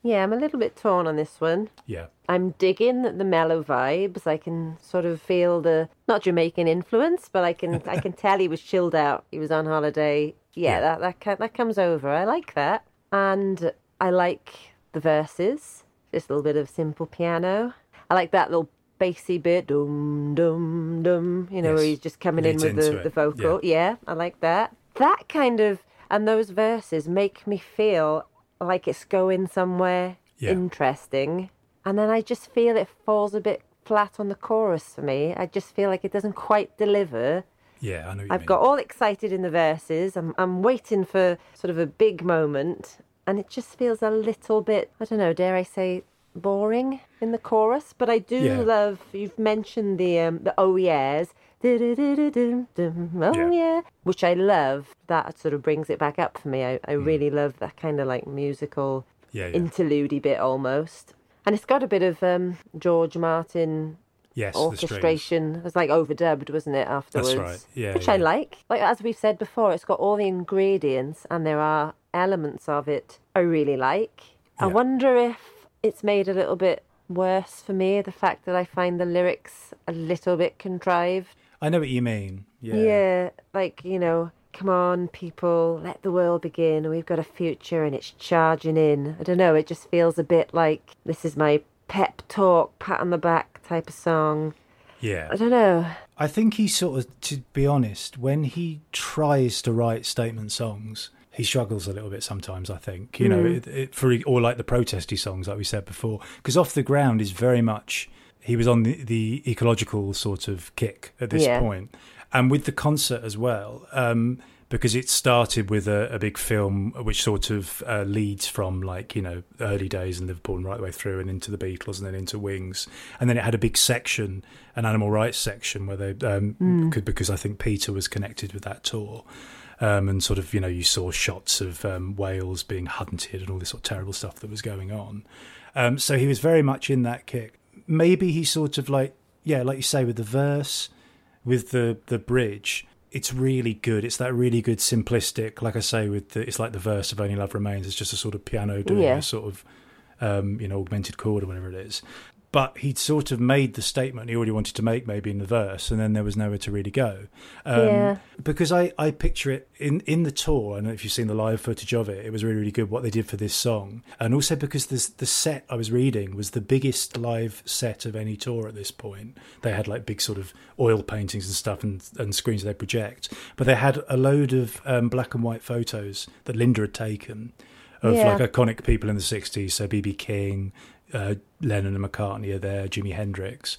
Yeah, I'm a little bit torn on this one. Yeah. I'm digging the mellow vibes. I can sort of feel the not Jamaican influence, but I can I can tell he was chilled out. He was on holiday. Yeah, Yeah. that that that comes over. I like that, and I like the verses. Just a little bit of simple piano. I like that little bassy bit, dum dum dum. You know, where he's just coming Leads in with the, it, the vocal. Yeah, I like that. That kind of and those verses make me feel like it's going somewhere Yeah. interesting. And then I just feel it falls a bit flat on the chorus for me. I just feel like it doesn't quite deliver. Yeah. I know. I've mean. got all excited in the verses. I'm I'm waiting for sort of a big moment, and it just feels a little bit. I don't know. Dare I say? Boring in the chorus, but I do Yeah. love. You've mentioned the um, the oh yeahs, oh Yeah. yeah, which I love. That sort of brings it back up for me. I. I really love that kind of like musical Yeah. yeah. interlude bit almost. And it's got a bit of um, George Martin yes. orchestration. It was like overdubbed, wasn't it, afterwards? right. Yeah, Which I like. Like as we've said before, it's got all the ingredients and there are elements of it I really like. I wonder if it's made a little bit worse for me, the fact that I find the lyrics a little bit contrived. I know what you mean. Yeah. Yeah, like, you know, come on, people, let the world begin. We've got a future and it's charging in. I don't know, it just feels a bit like this is my pep talk, pat on the back type of song. Yeah. I don't know. I think he sort of, to be honest, when he tries to write statement songs, he struggles a little bit sometimes. I think you know, hmm. it, it, for or like the protesty songs, like we said before, because off the ground is very much he was on the, the ecological sort of kick at this Yeah. point, and with the concert as well. Um, because it started with a, a big film which sort of uh, leads from like you know early days in Liverpool and right the way through and into the Beatles and then into Wings. And then it had a big section an animal rights section where they um, could because I think Peter was connected with that tour. Um, and sort of you know you saw shots of um, whales being hunted and all this sort of terrible stuff that was going on. Um, so he was very much in that kick maybe he sort of like yeah like you say with the verse with the the bridge. It's really good. It's that really good simplistic, like I say, with the it's like the verse of "Only Love Remains." It's just a sort of piano doing Yeah. a sort of um, you know augmented chord or whatever it is. But he'd sort of made the statement he already wanted to make, maybe in the verse, and then there was nowhere to really go. Um, Yeah. Because I, I picture it in, in the tour. and if you've seen the live footage of it. It was really, really good what they did for this song. And also because this, the set I was reading was the biggest live set of any tour at this point. They had like big sort of oil paintings and stuff and, and screens they project. But they had a load of um, black and white photos that Linda had taken of Yeah. like iconic people in the 60s. So B.B. King, uh, Lennon and McCartney are there, Jimi Hendrix.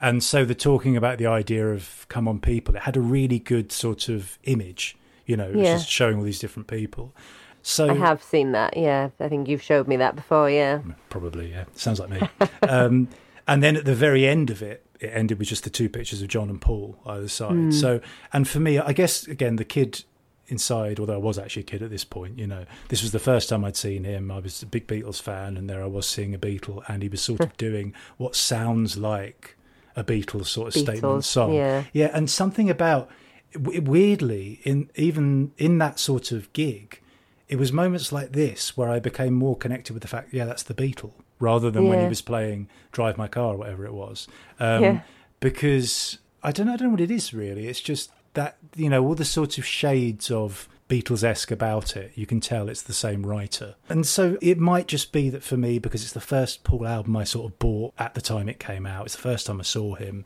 And so they're talking about the idea of come on people. It had a really good sort of image, you know, Yeah. just showing all these different people. So I have seen that. Yeah, I think you've showed me that before. Yeah. probably, yeah, sounds like me. um, and then at the very end of it, it ended with just the two pictures of John and Paul either side. So, and for me, I guess again, the kid inside, although I was actually a kid at this point, you know, this was the first time I'd seen him. I was a big Beatles fan, and there I was seeing a Beatle, and he was sort of doing what sounds like a Beatles sort of statement song. yeah. yeah, and something about weirdly in even in that sort of gig, it was moments like this where I became more connected with the fact, yeah, that's the Beatle, rather than when he was playing "Drive My Car" or whatever it was. Um, Yeah. Because I don't know, I don't know what it is really. It's just that you know all the sorts of shades of Beatles esque about it. You can tell it's the same writer, and so it might just be that for me because it's the first Paul album I sort of bought at the time it came out. It's the first time I saw him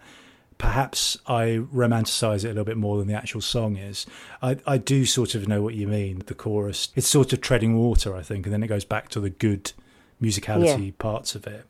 perhaps I romanticize it a little bit more than the actual song is. I, I do sort of know what you mean. The chorus, it's sort of treading water, I think, and then it goes back to the good musicality Yeah. parts of it.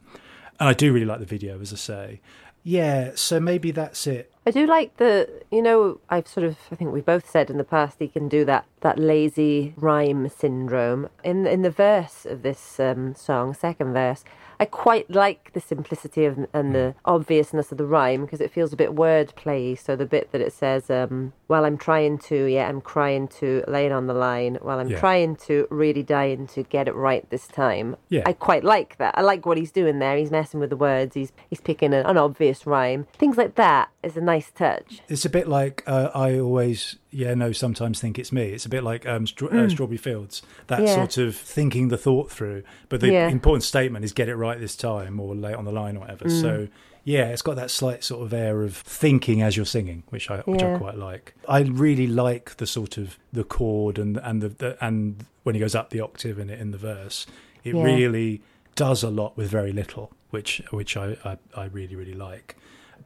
And I do really like the video, as I say. Yeah, so maybe that's it. I do like the, you know, I've sort of, I think we both said in the past, he can do that that lazy rhyme syndrome. In in the verse of this um, song, second verse, I quite like the simplicity of and the obviousness of the rhyme because it feels a bit wordplay. So the bit that it says, um, "While I'm trying to, yeah, I'm crying to, laying on the line. While I'm Yeah. trying to, really dying to get it right this time." Yeah. I quite like that. I like what he's doing there. He's messing with the words. He's he's picking an, an obvious rhyme. Things like that is a nice touch. It's a bit like uh, I always, yeah, no, sometimes think it's me. It's a bit like um, Stra- uh, Strawberry Fields, that Hmm. Yeah. sort of thinking the thought through. But the Yeah. important statement is get it right this time or late on the line or whatever. Hmm. So, yeah, it's got that slight sort of air of thinking as you're singing, which I which I quite like. I really like the sort of the chord and and the, the and when he goes up the octave in it in the verse, it Yeah. really does a lot with very little, which which I I, I really really like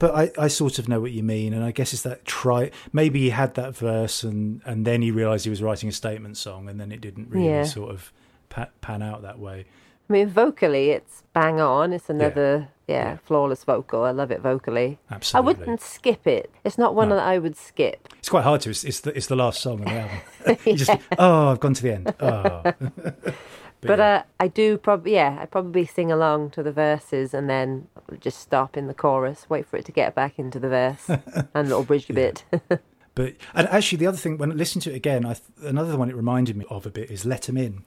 but I, I sort of know what you mean, and I guess it's that try. Maybe he had that verse, and and then he realised he was writing a statement song, and then it didn't really Yeah. sort of pa- pan out that way. I mean, vocally, it's bang on. It's another, yeah, flawless vocal. I love it vocally. Absolutely. I wouldn't skip it. It's not one No. that I would skip. It's quite hard to. It's, it's the it's the last song on the album. you just oh, I've gone to the end. Oh, But yeah. uh, I do probably, yeah, I probably sing along to the verses and then just stop in the chorus, wait for it to get back into the verse and little bridge a bit. But and actually, the other thing when I listened to it again, I th- another one it reminded me of a bit is Let "Let 'Em In."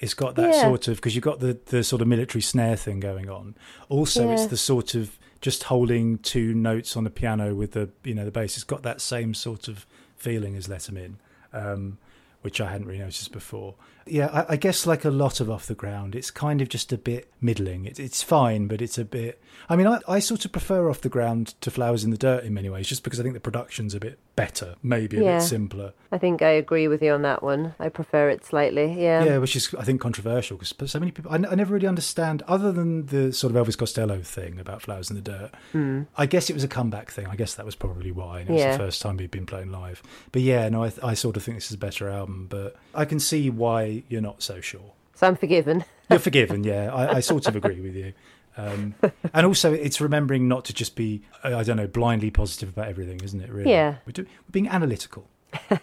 It's got that Yeah. sort of because you've got the the sort of military snare thing going on. Also, it's the sort of just holding two notes on the piano with the you know the bass. It's got that same sort of feeling as Let "Let 'Em In," um, which I hadn't really noticed before. Yeah, I, I guess like a lot of off the ground, it's kind of just a bit middling. It, it's fine, but it's a bit. I mean, I, I sort of prefer off the ground to flowers in the dirt in many ways, just because I think the production's a bit better, maybe a Yeah. bit simpler. I think I agree with you on that one. I prefer it slightly, yeah. yeah, which is I think controversial because so many people. I, n- I never really understand, other than the sort of Elvis Costello thing about flowers in the dirt. Hmm. I guess it was a comeback thing. I guess that was probably why. And it was the first time he'd been playing live. But yeah, no, I, I sort of think this is a better album. But I can see why you're not so sure. So I'm forgiven. You're forgiven, yeah. I, I sort of agree with you. Um, and also, it's remembering not to just be, I I don't know, blindly positive about everything, isn't it? Really, Yeah. We're, do, we're being analytical. and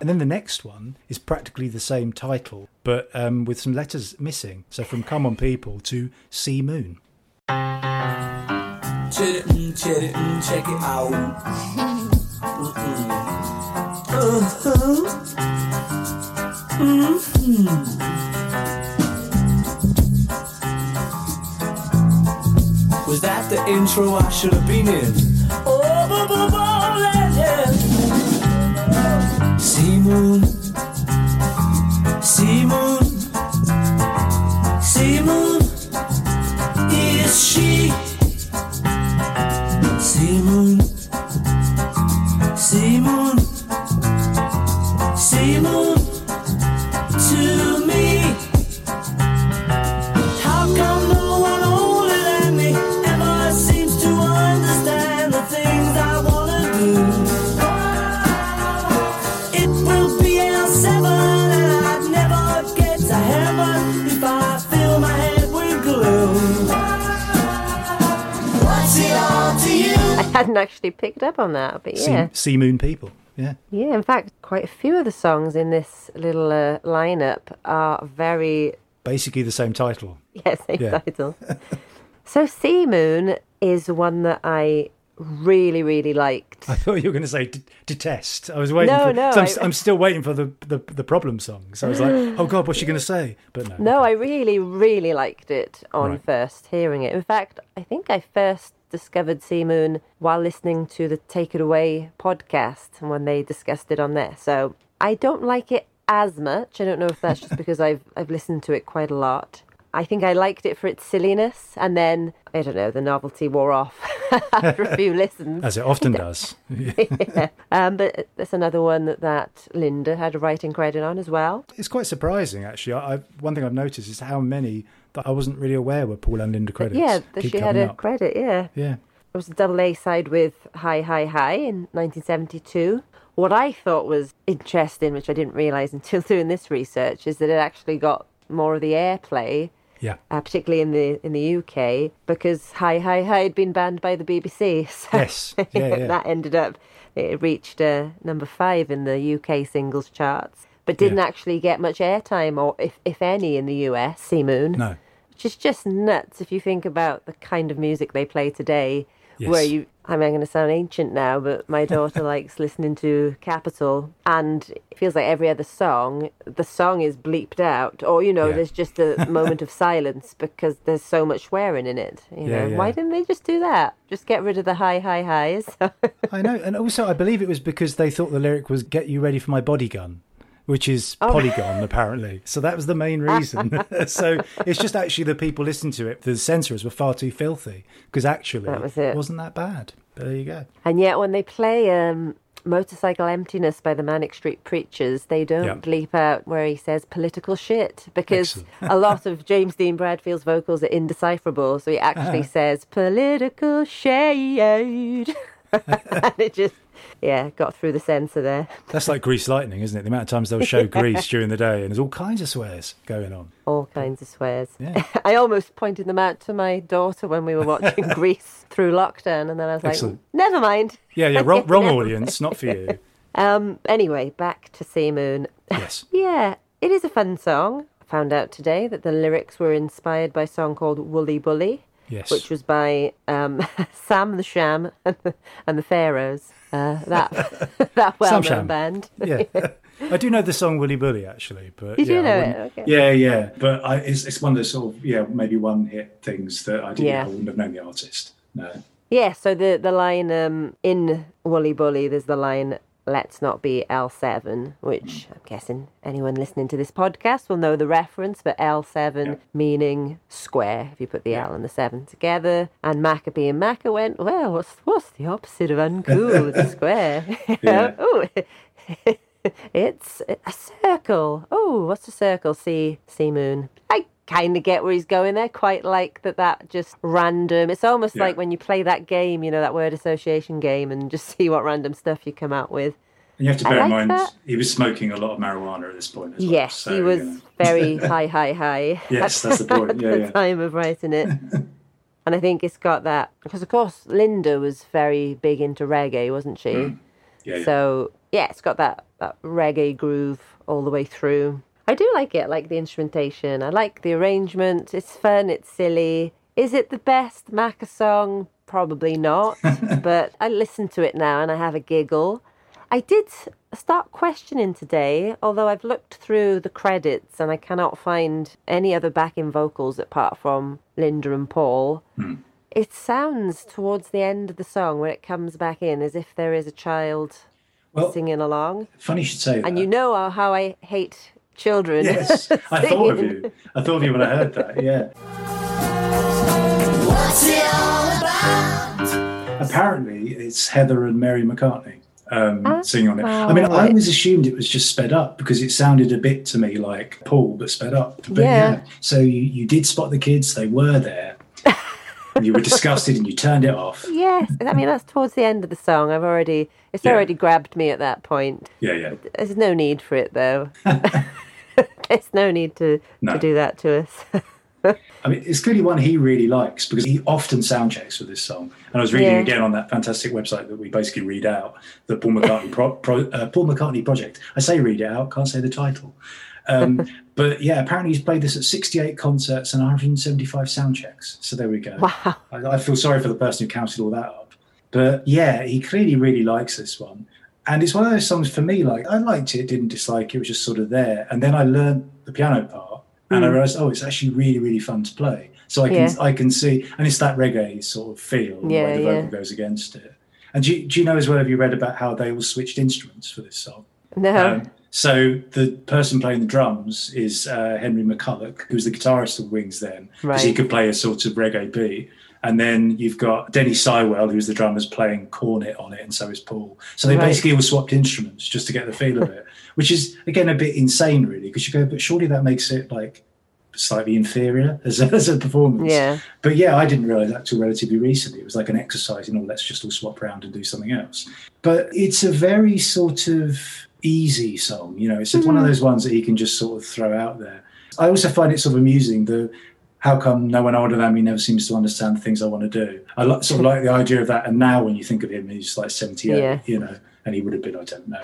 then the next one is practically the same title, but um, with some letters missing. So from "C'Mon People" to "C Moon." Check it, check it, check Mm-hmm. Was that the intro I should have been in? Oh, bo bo bo legend. C moon, C moon, C moon. Is she? C moon, C moon, C moon. Hadn't actually picked up on that, but yeah. Sea, sea Moon people. Yeah. Yeah, in fact, quite a few of the songs in this little uh, lineup are very, Basically the same title. yeah, same Yeah. title. so C Moon is one that I really, really liked. I thought you were going to say d- detest. I was waiting No, for. no, so I'm, I- I'm still waiting for the, the the problem song. So I was like, oh god, what's she going to say? But no. No, I really, really liked it on Right. first hearing it. In fact, I think I first discovered C Moon while listening to the Take It Away podcast and when they discussed it on there. So I don't like it as much. I don't know if that's just because I've I've listened to it quite a lot. I think I liked it for its silliness, and then I don't know, the novelty wore off after a few listens. As it often does. Um, but that's another one that, that Linda had a writing credit on as well. It's quite surprising, actually. I, I, one thing I've noticed is how many that I wasn't really aware were Paul and Linda credits. yeah, that she had a up. credit. Yeah. Yeah. It was a double A side with Hi Hi Hi in 1972. What I thought was interesting, which I didn't realise until doing this research, is that it actually got more of the airplay, Yeah. uh, particularly in the in the UK, because Hi Hi Hi had been banned by the BBC. So Yes. Yeah, yeah. that ended up it reached uh, number five in the UK singles charts, but didn't Yeah. actually get much airtime, or if if any, in the US. C Moon No. Which is just nuts if you think about the kind of music they play today Yes. where you I'm going to sound ancient now but my daughter likes listening to Capital and it feels like every other song the song is bleeped out or you know Yeah. there's just a moment of silence because there's so much swearing in it you Yeah, know yeah. why didn't they just do that just get rid of the high high highs I know. And also, I believe it was because they thought the lyric was "Get you ready for my body gun," which is Oh. Polygon, apparently. So that was the main reason. so it's just actually the people listening to it, the censors were far too filthy because actually That was it. wasn't that bad. But there you go. And yet, when they play um, Motorcycle Emptiness by the Manic Street Preachers, they don't Yeah. bleep out where he says political shit because a lot of James Dean Bradfield's vocals are indecipherable. So he actually says political shade. And it just, yeah, got through the censor there. That's like Grease Lightning, isn't it? The amount of times they'll show Grease during the day, and there's all kinds of swears going on. All kinds of swears. Yeah. I almost pointed them out to my daughter when we were watching Grease through lockdown. And then I was Excellent. like, never mind. Yeah, yeah, wrong, wrong audience, not for you. Um, anyway, back to C Moon. Yes. Yeah, it is a fun song. I found out today that the lyrics were inspired by a song called Woolly Bully, Yes. which was by um, Sam the Sham and the, and the Pharaohs. Uh, that that well-known band. yeah. I do know the song Willy Bully actually, but You yeah, do know it, okay. Yeah, yeah, but I, it's it's one of those sort of yeah maybe one hit things that I didn't Yeah. I wouldn't have known the artist. No, Yeah, so the the line um, in Woolly Bully, there's the line "Let's not be L7," which I'm guessing anyone listening to this podcast will know the reference. But L7 Yeah. meaning square if you put the Yeah. L and the seven together. And Maccabee and Macca went, well, what's what's the opposite of uncool a square? Oh. It's a circle. Oh, what's a circle? Sea, C moon. I kind of get where he's going there. Quite like that. That just random. It's almost Yeah. like when you play that game, you know, that word association game, and just see what random stuff you come out with. and you have to bear in mind that. he was smoking a lot of marijuana at this point. As well, yes, so, he was you know. very high, high, high. Yes, that's the point. at Yeah, the time of writing it. and I think it's got that because, of course, Linda was very big into reggae, wasn't she? Mm. Yeah, yeah. So yeah, it's got that, that reggae groove all the way through. I do like it. I like the instrumentation. I like the arrangement. It's fun. It's silly. Is it the best Macca song? Probably not. but I listen to it now and I have a giggle. I did start questioning today, although I've looked through the credits and I cannot find any other backing vocals apart from Linda and Paul. Hmm. It sounds towards the end of the song when it comes back in as if there is a child Well, singing along. funny you should say that. And you know how I hate children. Yes, I thought of you. I thought of you when I heard that. Yeah. What's it all about? Apparently, it's Heather and Mary McCartney. um, singing on it. I mean, I right. always assumed it was just sped up because it sounded a bit to me like Paul, but sped up. But Yeah. So you, you did spot the kids; they were there. You were disgusted and you turned it off. Yes, I mean that's towards the end of the song. I've already it's Yeah. already grabbed me at that point. Yeah, yeah. There's no need for it though. There's no need to No. to do that to us. I mean, it's clearly one he really likes because he often sound checks with this song. And I was reading Yeah. again on that fantastic website that we basically read out the Paul McCartney pro, pro, uh, Paul McCartney project. I say read it out, can't say the title. Um, but yeah, apparently he's played this at 68 concerts and 175 sound checks. So there we go. wow. I, I feel sorry for the person who counted all that up. But yeah, he clearly really likes this one. And it's one of those songs for me, like I liked it, didn't dislike it, it was just sort of there. And then I learned the piano part and I realized, oh, it's actually really, really fun to play. So I can Yeah. I can see and it's that reggae sort of feel Yeah, way the yeah. vocal goes against it. And do you, do you know as well, have you read about how they all switched instruments for this song? No. Um, so the person playing the drums is uh, Henry McCullough, who's the guitarist of Wings then, because he could play a sort of reggae beat. And then you've got Denny Seiwell, who's the drummer's playing cornet on it, and so is Paul. So they Right. basically all swapped instruments just to get the feel of it, which is again a bit insane, really, because you go, but surely that makes it like slightly inferior as a, as a performance. Yeah. But yeah, I didn't realize that till relatively recently. It was like an exercise, you know, let's just all swap around and do something else. But it's a very sort of easy song, you know, it's one of those ones that he can just sort of throw out there. I also find it sort of amusing the how come no one older than me never seems to understand the things I want to do. I sort of like the idea of that. And now when you think of him, he's like 78, Yeah. you know, and he would have been, I don't know,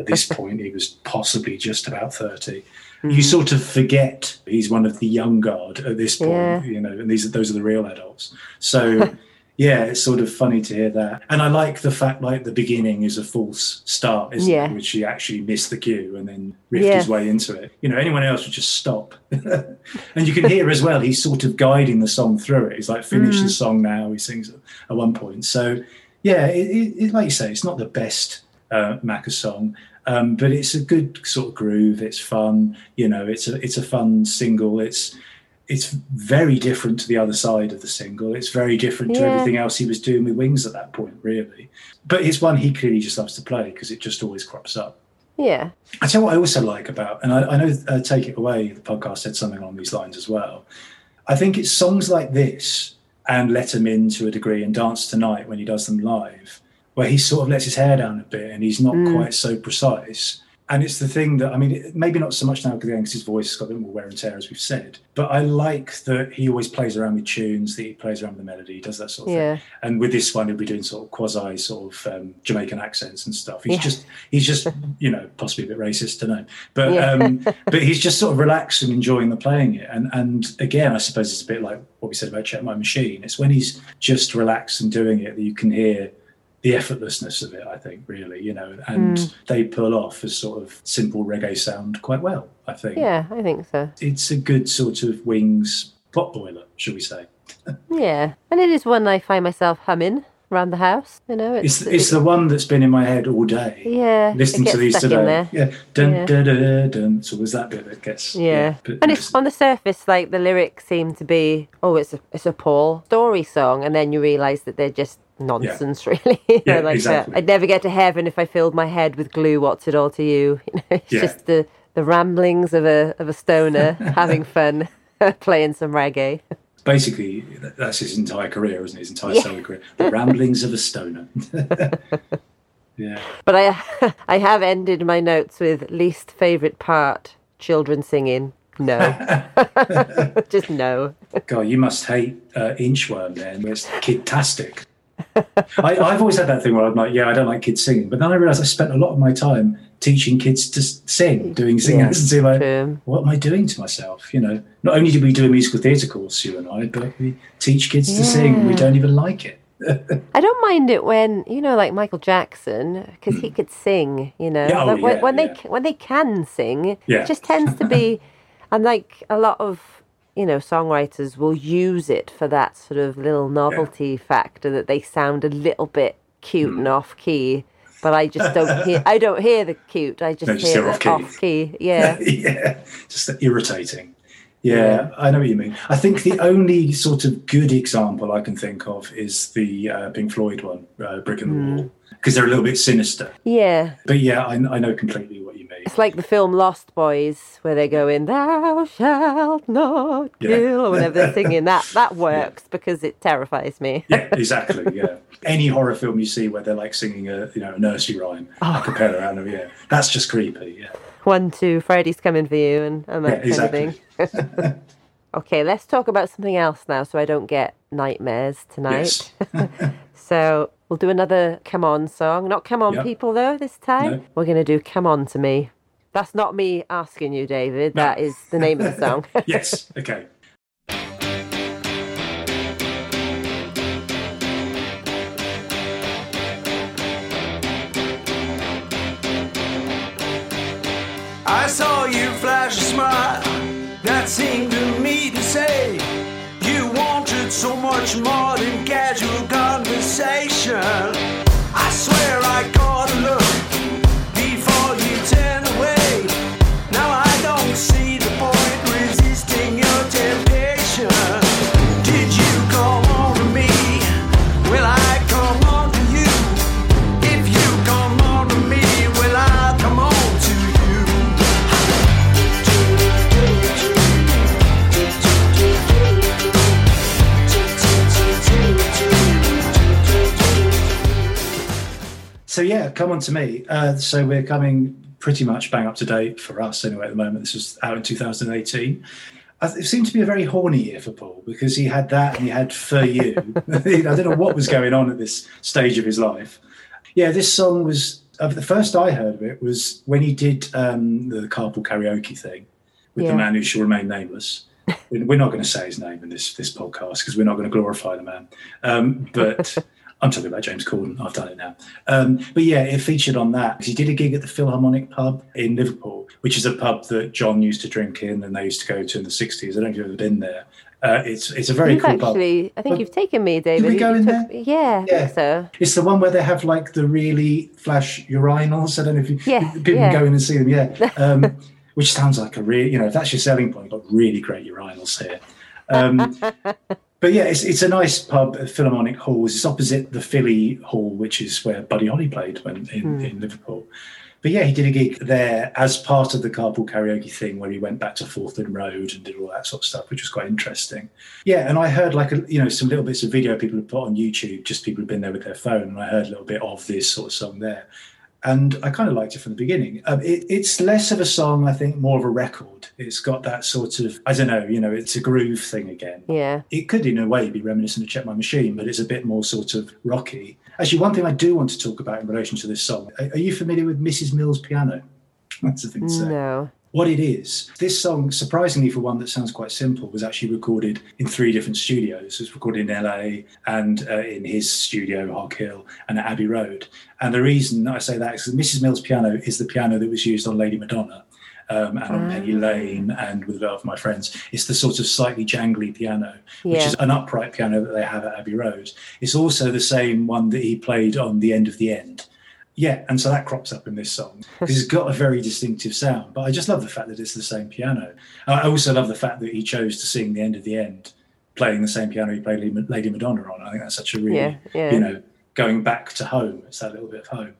at this point, he was possibly just about 30. Mm-hmm. You sort of forget he's one of the young guard at this point, Yeah. you know, and these are, those are the real adults. So, yeah, it's sort of funny to hear that. And I like the fact, like, the beginning is a false start, isn't Yeah. it? Which he actually missed the cue and then riffed Yeah. his way into it. You know, anyone else would just stop. and you can hear as well, he's sort of guiding the song through it. He's like, finish Mm. the song now, he sings at one point. So, yeah, it, it, it, like you say, it's not the best uh, Macca song, um, but it's a good sort of groove. It's fun, you know. It's a it's a fun single. It's it's very different to the other side of the single. It's very different to everything else he was doing with Wings at that point, really. But it's one he clearly just loves to play because it just always crops up. Yeah. I tell you what I also like about, and I, I know uh, Take It Away, the podcast said something along these lines as well. I think it's songs like this and Let Him In to a degree and Dance Tonight when he does them live, where he sort of lets his hair down a bit and he's not quite so precise. And it's the thing that, I mean, maybe not so much now because his voice has got a bit more wear and tear, as we've said, but I like that he always plays around with tunes, that he plays around with the melody, he does that sort of Yeah. thing. And with this one, he'll be doing sort of quasi sort of um, Jamaican accents and stuff. He's Yeah. just, he's just, you know, possibly a bit racist, to know, but Yeah. um, but he's just sort of relaxed and enjoying the playing it. And and again, I suppose it's a bit like what we said about Check My Machine. It's when he's just relaxed and doing it that you can hear the effortlessness of it. I think really, you know, and Hmm. they pull off as sort of simple reggae sound quite well. I think Yeah, I think so. it's a good sort of wings pot boiler, should we say? Yeah. And it is one I find myself humming around the house, you know. It's it's the one that's been in my head all day. Yeah. Listening to these today, yeah, dun, Yeah. dun, dun, dun, was that bit that gets Yeah, but and it's on the surface like the lyrics seem to be, oh, it's a it's a Paul story song, and then you realise that they're just nonsense, really. You know, Yeah, like uh, exactly. I'd never get to heaven if I filled my head with glue. What's it all to you? You know, it's Yeah. just the the ramblings of a of a stoner having fun, playing some reggae. basically that's his entire career, isn't it? His entire Yeah. solo career. The ramblings of a stoner. yeah. But I I have ended my notes with least favorite part: children singing. No, just no. God, you must hate uh, Inchworm then. It's kidtastic. I, I've always had that thing where I'm like, yeah, I don't like kids singing. But then I realised I spent a lot of my time teaching kids to sing, doing singing Yeah, and like, true. what am I doing to myself? You know, not only did we do a musical theatre course, you and I, but we teach kids to sing we don't even like it. I don't mind it when you know, like Michael Jackson, because he could sing. You know, Hmm. Yeah, oh, Like, when, yeah, when yeah. they when they can sing, Yeah. it just tends to be, and like a lot of you know songwriters will use it for that sort of little novelty factor that they sound a little bit cute Hmm. and off key. But I just don't hear. I don't hear the cute. I just No, just hear hear the off-key. off key. Yeah, yeah, just irritating. Yeah, I know what you mean. I think the only sort of good example I can think of is the uh, Pink Floyd one, uh, Brick in the Wall, because they're a little bit sinister. Yeah. But yeah, I, I know completely what you mean. It's like the film Lost Boys, where they go in, "Thou shalt not Yeah. kill," or whenever they're singing that. That works because it terrifies me. Yeah, exactly. Yeah, any horror film you see where they're like singing a you know a nursery rhyme oh. a cappella, of yeah, that's just creepy. Yeah, One, two, Freddy's coming for you, and, and that Yeah, kind of thing. okay, let's talk about something else now, so I don't get nightmares tonight. yes, So we'll do another "Come On" song. Not "Come On, Yep. People" though. This time No. we're going to do "Come On to Me." That's not me asking you, David. That is the name of the song. yes. Okay. I saw you flash a smile that seemed to me to say you wanted so much more than casual yeah, come on to me. Uh, so we're coming pretty much bang up to date for us anyway. At the moment, this was out in 2018. Uh, It seemed to be a very horny year for Paul because he had that and he had for you. I don't know what was going on at this stage of his life. Yeah, this song was uh, the first I heard of it was when he did um, the carpool karaoke thing with Yeah. the man who shall remain nameless. We- We're not going to say his name in this this podcast because we're not going to glorify the man. Um, but I'm talking about James Corden. I've done it now. Um, but yeah, it featured on that. Because he did a gig at the Philharmonic pub in Liverpool, which is a pub that John used to drink in and they used to go to in the 60s. I don't know if you've ever been there. Uh, it's it's a very You've cool pub. actually, I think But- you've taken me, David. we go in took- there? Yeah, Yeah. so. It's the one where they have like the really flash urinals. I don't know if you Yeah, people yeah. go in and see them. Yeah, um, which sounds like a real. You know, if that's your selling point, you've got really great urinals here. Um, but yeah, it's it's a nice pub, at Philharmonic Halls. It's opposite the Philly Hall, which is where Buddy Holly played when in, hmm. in Liverpool. But yeah, he did a gig there as part of the carpool karaoke thing, where he went back to Forthlin Road and did all that sort of stuff, which was quite interesting. Yeah, and I heard like a, you know some little bits of video people had put on YouTube, just people had been there with their phone, and I heard a little bit of this sort of song there, and I kind of liked it from the beginning. Um, it, it's less of a song, I think, more of a record. It's got that sort of I don't know, you know, it's a groove thing again. Yeah. It could, in a way, be reminiscent of Check My Machine, but it's a bit more sort of rocky. Actually, one thing I do want to talk about in relation to this song: are, are you familiar with Mrs. Mills' piano? That's the thing to say No. What it is. This song, surprisingly for one that sounds quite simple, was actually recorded in three different studios. It was recorded in LA and uh, in his studio, Hog Hill, and at Abbey Road. And the reason I say that is because Mrs. Mills' piano is the piano that was used on Lady Madonna. Um, and on Penny Lane and with Love of My Friends. It's the sort of slightly jangly piano, which Yeah. is an upright piano that they have at Abbey Road. It's also the same one that he played on The End of the End. Yeah, and so that crops up in this song because it's got a very distinctive sound. But I just love the fact that it's the same piano. I also love the fact that he chose to sing the end of the end, playing the same piano he played Lady- Madonna on. I think that's such a really, Yeah, yeah. you know, going back to home. It's that little bit of home.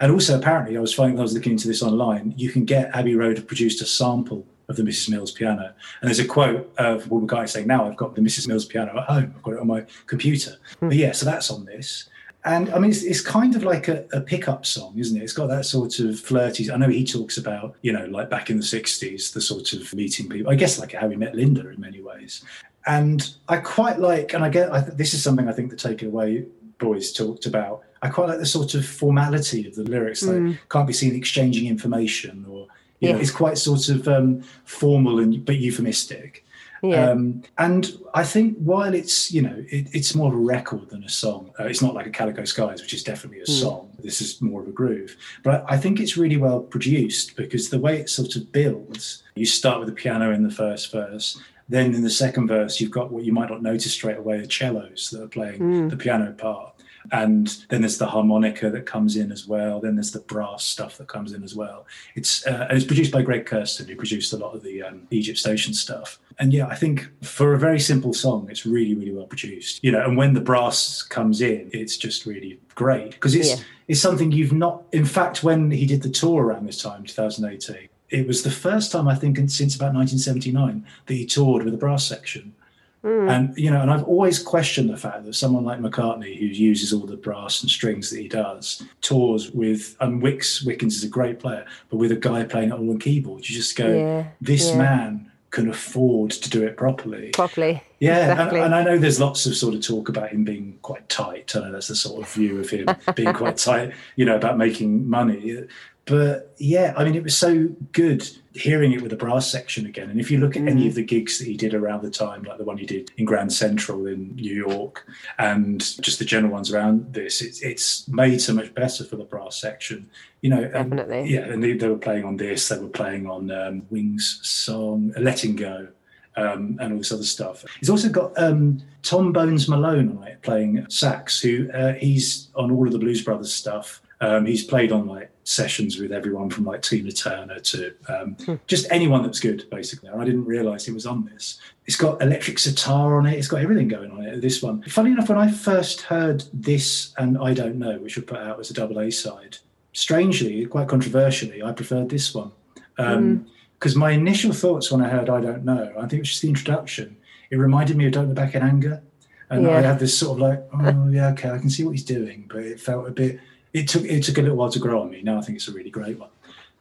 And also, apparently, I was finding I was looking into this online. You can get Abbey Road produced a sample of the Mrs. Mills piano, and there's a quote of Paul McCartney saying, "Now I've got the Mrs. Mills piano at home. I've got it on my computer." Hmm. But yeah, so that's on this. And I mean, it's, it's kind of like a, a pickup song, isn't it? It's got that sort of flirty. I know he talks about, you know, like back in the 60s, the sort of meeting people, I guess like how he met Linda in many ways. And I quite like, and I get, I, th- this is something I think the Takeaway boys talked about. I quite like the sort of formality of the lyrics. Like, can't be seen exchanging information or, you know, it's quite sort of um, formal and but euphemistic. Yeah. Um, and I think while it's you know it, it's more of a record than a song, uh, it's not like a Calico Skies, which is definitely a song. This is more of a groove, but I think it's really well produced because the way it sort of builds. You start with the piano in the first verse, then in the second verse you've got what you might not notice straight away: the cellos that are playing the piano part. And then there's the harmonica that comes in as well. Then there's the brass stuff that comes in as well. It's uh, and it's produced by Greg Kurstin, who produced a lot of the um, Egypt Station stuff. And yeah, I think for a very simple song, it's really, really well produced. You know, and when the brass comes in, it's just really great because it's Yeah. it's something you've not. In fact, when he did the tour around this time, 2018, it was the first time I think since about 1979 that he toured with a brass section. Mm. And you know, and I've always questioned the fact that someone like McCartney, who uses all the brass and strings that he does, tours with and Wix Wickens is a great player, but with a guy playing it all on keyboard, you just go, Yeah, this yeah. man can afford to do it properly. Properly. Yeah, exactly. and, and I know there's lots of sort of talk about him being quite tight. I know that's the sort of view of him being quite tight, you know, about making money. But yeah, I mean, it was so good hearing it with the brass section again. And if you look at any of the gigs that he did around the time, like the one he did in Grand Central in New York, and just the general ones around this, it's, it's made so much better for the brass section. You know, and- Definitely. yeah, and they, they were playing on this. They were playing on um, Wings' song "Letting Go." um, and all this other stuff. He's also got um, Tom Bones Malone on it playing sax, who uh, he's on all of the Blues Brothers stuff. Um, he's played on like sessions with everyone from like Tina Turner to um, just anyone that's good, basically. And I didn't realise he was on this. It's got electric sitar on it. It's got everything going on it. This one. Funny enough, when I first heard this and I Don't Know, which were put out as a double A side, strangely, quite controversially, I preferred this one. Um, because my initial thoughts when I heard I Don't Know, I think it was just the introduction. It reminded me of Don't Look Back in Anger. And I had this sort of like, oh yeah, okay, I can see what he's doing, but it felt a bit it took it took a little while to grow on me. Now I think it's a really great one.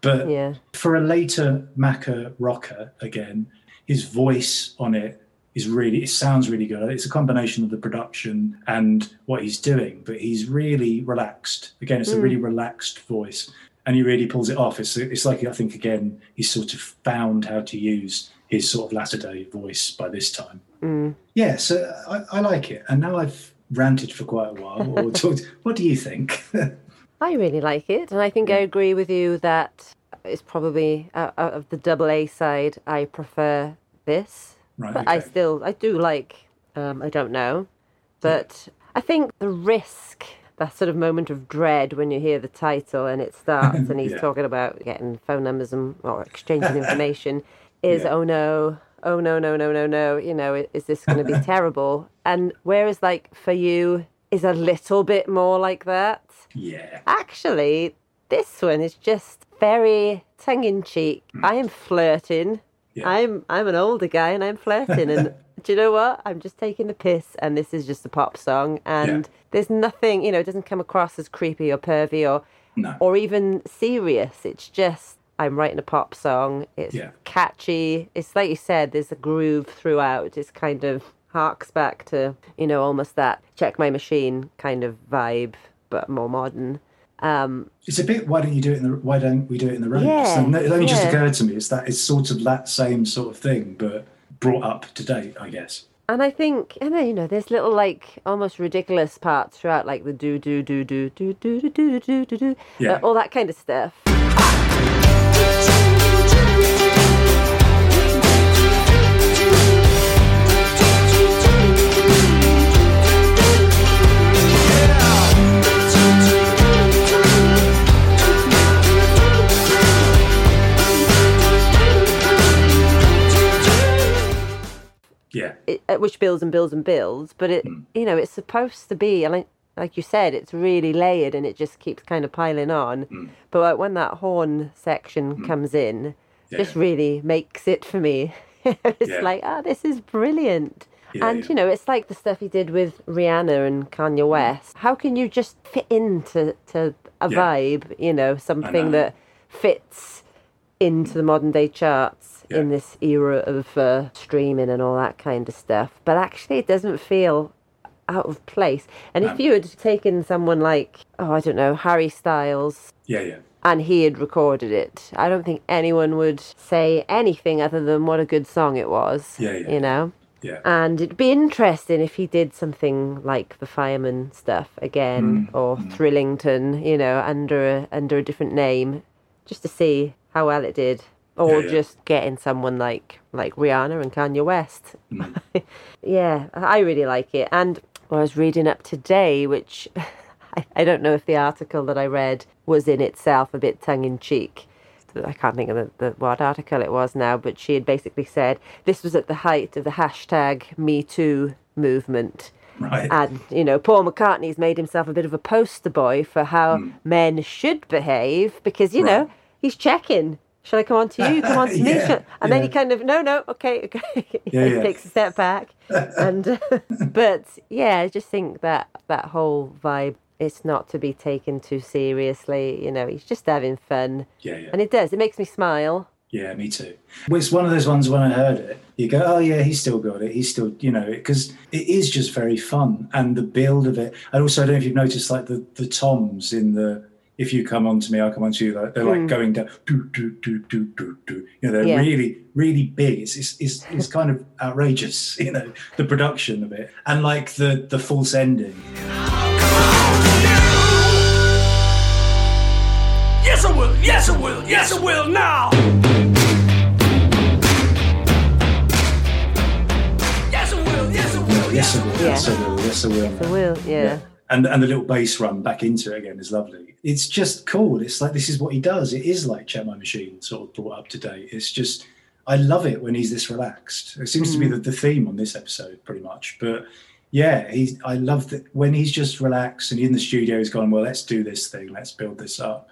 But Yeah. for a later Macca rocker, again, his voice on it is really it sounds really good. It's a combination of the production and what he's doing, but he's really relaxed. Again, it's a really mm. relaxed voice, and he really pulls it off. It's it's like I think again he's sort of found how to use his sort of latter day voice by this time. Mm. Yeah, so I, I like it, and now I've ranted for quite a while. Or talked. What do you think? I really like it, and I think I agree with you that it's probably uh, out of the double A side. I prefer this, Right, but I still I do like. Um, I don't know, but I think the risk, that sort of moment of dread when you hear the title and it starts, and he's Yeah. talking about getting phone numbers and or exchanging information, is Yeah. oh no. Oh no no no no no! You know, is this going to be terrible? And whereas, like for you, is a little bit more like that yeah, actually, this one is just very tongue in cheek. Mm. I am flirting. Yeah. I'm I'm an older guy and I'm flirting and do you know what? I'm just taking the piss and this is just a pop song and Yeah. there's nothing, you know, it doesn't come across as creepy or pervy or no, or even serious. It's just I'm writing a pop song. It's Yeah. catchy. It's like you said, there's a groove throughout. It's kind of harks back to, you know, almost that check my machine kind of vibe, but more modern. Um, it's a bit. Why don't you do it in the? Why don't we do it in the road? Yeah, And it only just occurred to me. It's that it's sort of that same sort of thing, but brought up to date, I guess. and I think, and then, you know, there's little like almost ridiculous parts throughout, like the do do do do do do do do do do do, do. Yeah. uh, all that kind of stuff. It, which builds and builds and builds. But it, Hmm. you know, it's supposed to be, and like, like you said, it's really layered and it just keeps kind of piling on. Hmm. But like, when that horn section comes in, Yeah. just really makes it for me. it's Yeah. like, ah, this is brilliant. Yeah, and you know, it's like the stuff he did with Rihanna and Kanye West. How can you just fit into to a vibe? You know, something know. that fits into the modern day charts in this era of uh, streaming and all that kind of stuff. But actually, it doesn't feel out of place. And if you had taken someone like, oh, I don't know, Harry Styles, yeah, yeah, and he had recorded it, I don't think anyone would say anything other than what a good song it was. Yeah, yeah. You know? yeah. And it'd be interesting if he did something like the Fireman stuff again, Mm, or Thrillington, you know, under a, under a different name, just to see how well it did. Or Yeah, yeah. just getting someone like like Rihanna and Kanye West. Mm. yeah, I really like it, and I was reading up today, which I, I don't know if the article that I read was in itself a bit tongue in cheek. I can't think of the, the, what article it was now, but she had basically said this was at the height of the hashtag Me Too movement. Right. And, you know, Paul McCartney's made himself a bit of a poster boy for how men should behave because, you know, Hmm. He's checking. Shall I come on to you? Come on to me. Yeah, Shall-" And then he kind of, no, no, okay, okay. Yeah, he yeah. takes a step back. and, but yeah, I just think that that whole vibe, it's not to be taken too seriously. You know, he's just having fun. Yeah, yeah. And it does. It makes me smile. Yeah, me too. It's one of those ones when I heard it, you go, oh, yeah, he's still got it. He's still, you know, because it is just very fun. And the build of it. And also, I don't know if you've noticed, like the, the toms in the, if you come on to me, I'll come on to you, like, they're like hmm. going down, do, do, do, do, do, do. You know, they're Yeah. really, really big. It's, it's, it's, it's kind of outrageous, you know, the production of it. And like the, the false ending. Yes, I will. Yes, I will. Yes, I will now. Yes, I will. Yes, I will. Yes, I will. Yeah. Yes, I will. Yes, I will. The will, yeah. And and the little bass run back into it again is lovely. It's just cool. It's like this is what he does. It is like Check My Machine, sort of brought up to date. It's just I love it when he's this relaxed. It seems to be hmm. the, the theme on this episode, pretty much. But yeah, he's I love that when he's just relaxed and in the studio, he's gone. Well, let's do this thing. Let's build this up.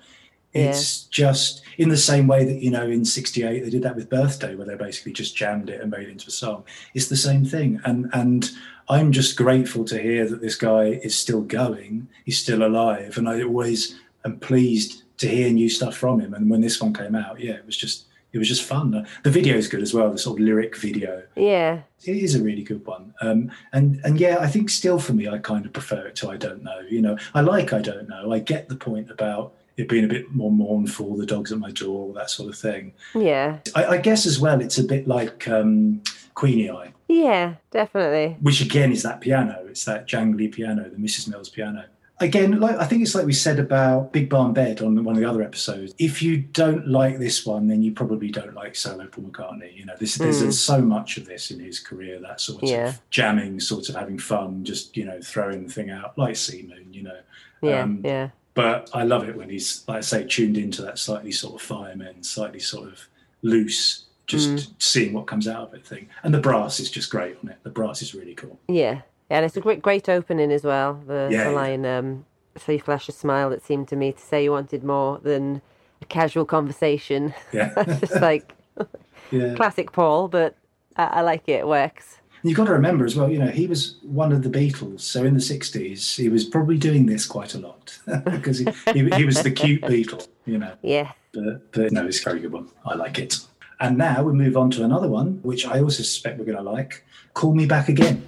It's just in the same way that you know in '68 they did that with Birthday, where they basically just jammed it and made it into a song. It's the same thing, and and I'm just grateful to hear that this guy is still going. He's still alive, and I always am pleased to hear new stuff from him. And when this one came out, yeah, it was just it was just fun. The video is good as well. The sort of lyric video Yeah. it is a really good one. Um, and and yeah, I think still for me, I kind of prefer it to I don't know. You know, I like I don't know. I get the point about it being a bit more mournful, the dogs at my door, that sort of thing. Yeah. I, I guess as well, it's a bit like um, Queenie Eye, Yeah, definitely. which again is that piano. It's that jangly piano, the Mrs. Mills piano. Again, like I think it's like we said about Big Barn Bed on one of the other episodes. If you don't like this one, then you probably don't like solo Paul McCartney. You know, this, there's so much of this in his career, that sort Yeah. of jamming, sort of having fun, just you know, throwing the thing out like C Moon. You know, Yeah, Um, yeah. but I love it when he's, like I say, tuned into that slightly sort of fireman, slightly sort of loose, just Mm. seeing what comes out of it thing. And the brass is just great on it. The brass is really cool. Yeah. yeah And it's a great great opening as well. The, Yeah, the line, um, so you flash a smile that seemed to me to say you wanted more than a casual conversation. Yeah, It's just like yeah. classic Paul, but I, I like it. It works. You've got to remember as well, you know, he was one of the Beatles. So in the 60s, he was probably doing this quite a lot because he, he, he was the cute Beatle, you know. Yeah. But, but no, it's a very good one. I like it. And now we move on to another one, which I also suspect we're going to like Call Me Back Again.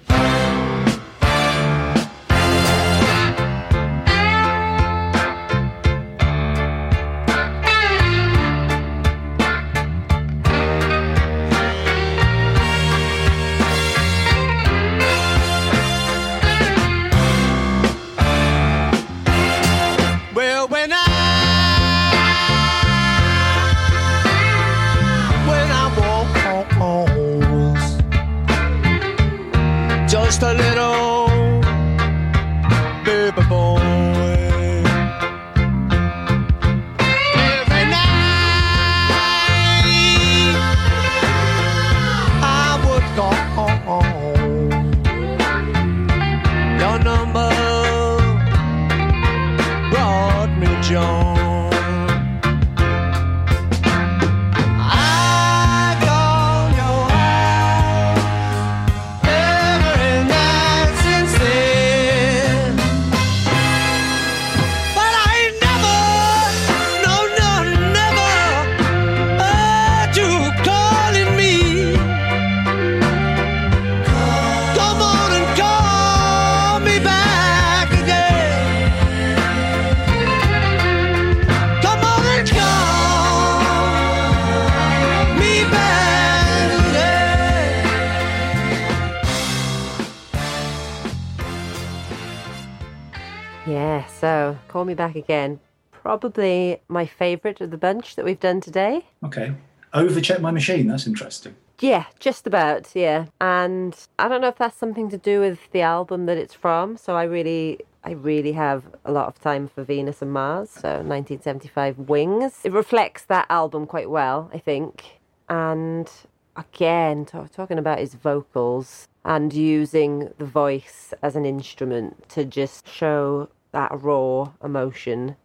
Me back again. Probably my favourite of the bunch that we've done today. Okay. Over Check My Machine. That's interesting. Yeah, just about, yeah. And I don't know if that's something to do with the album that it's from. So I really I really have a lot of time for Venus and Mars, so 1975 Wings. It reflects that album quite well, I think. And again, t- talking about his vocals and using the voice as an instrument to just show that raw emotion.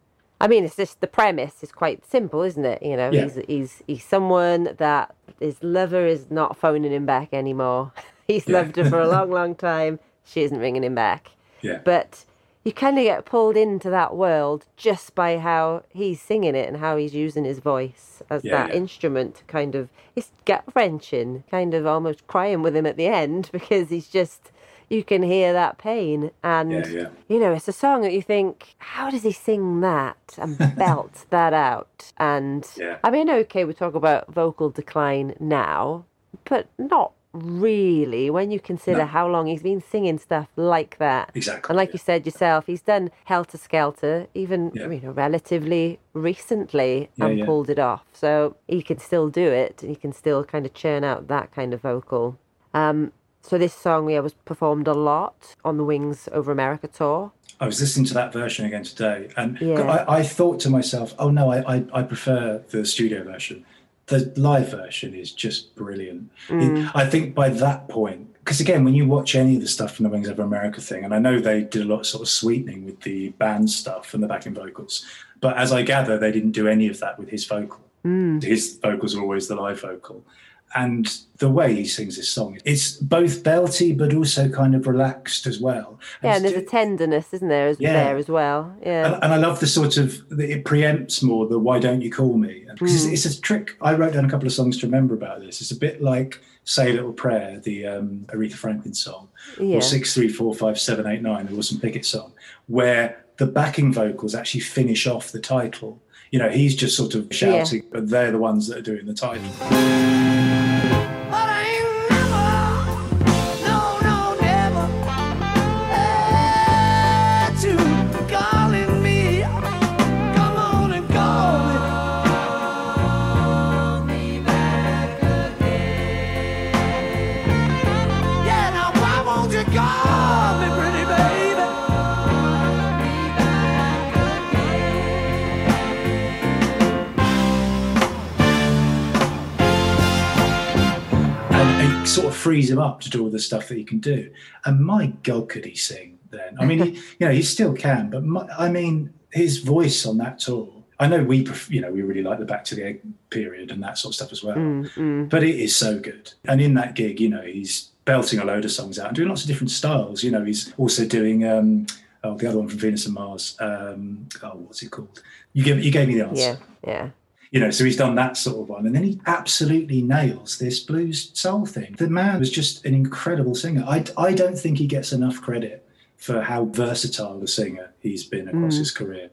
I mean, it's just the premise is quite simple, isn't it? You know, Yeah. he's he's he's someone that his lover is not phoning him back anymore. he's Yeah. loved her for a long, long time. She isn't ringing him back. Yeah. But you kind of get pulled into that world just by how he's singing it and how he's using his voice as Yeah, that yeah. instrument to kind of it's gut wrenching, kind of almost crying with him at the end because he's just you can hear that pain and Yeah, yeah. you know it's a song that you think how does he sing that and belt that out and Yeah. I mean okay we talk about vocal decline now but not really when you consider No. how long he's been singing stuff like that Exactly, and like yeah. you said yourself he's done helter skelter even Yeah. you know relatively recently Yeah, and pulled it off so he can still do it and he can still kind of churn out that kind of vocal um so this song yeah was performed a lot on the wings over america tour I was listening to that version again today, and Yeah. I, I thought to myself, "Oh no, I, I, I prefer the studio version. The live version is just brilliant." It- mm. I think by that point, because again, when you watch any of the stuff from the Wings Over America thing, and I know they did a lot of sort of sweetening with the band stuff and the backing vocals, but as I gather, they didn't do any of that with his vocal. Mm. His vocals are always the live vocal. And the way he sings this song, it's both belty but also kind of relaxed as well. yeah and there's a tenderness isn't there as Yeah. there as well yeah and, and I love the sort of it preempts more the "Why don't you call me?" because Hmm. it's, it's a trick. I wrote down a couple of songs to remember about this. It's a bit like "Say a Little Prayer," the um, Aretha Franklin song, Yeah. or six three four five seven eight nine, the Wilson Pickett song, where the backing vocals actually finish off the title. You know, he's just sort of shouting, but they're the ones that are doing the title. Sort of frees him up to do all the stuff that he can do. And my God, could he sing then? I mean, he, you know, he still can, but my, I mean, his voice on that tour. I know we, pref- you know, we really like the Back to the Egg period and that sort of stuff as well. Mm, mm. But it is so good. And in that gig, you know, he's belting a load of songs out and doing lots of different styles. You know, he's also doing um, oh, the other one from Venus and Mars. Um, oh, what's it called? You gave you gave me the answer yeah yeah you know, so he's done that sort of one. And then he absolutely nails this blues soul thing. The man was just an incredible singer. I, I don't think he gets enough credit for how versatile a singer he's been across his career.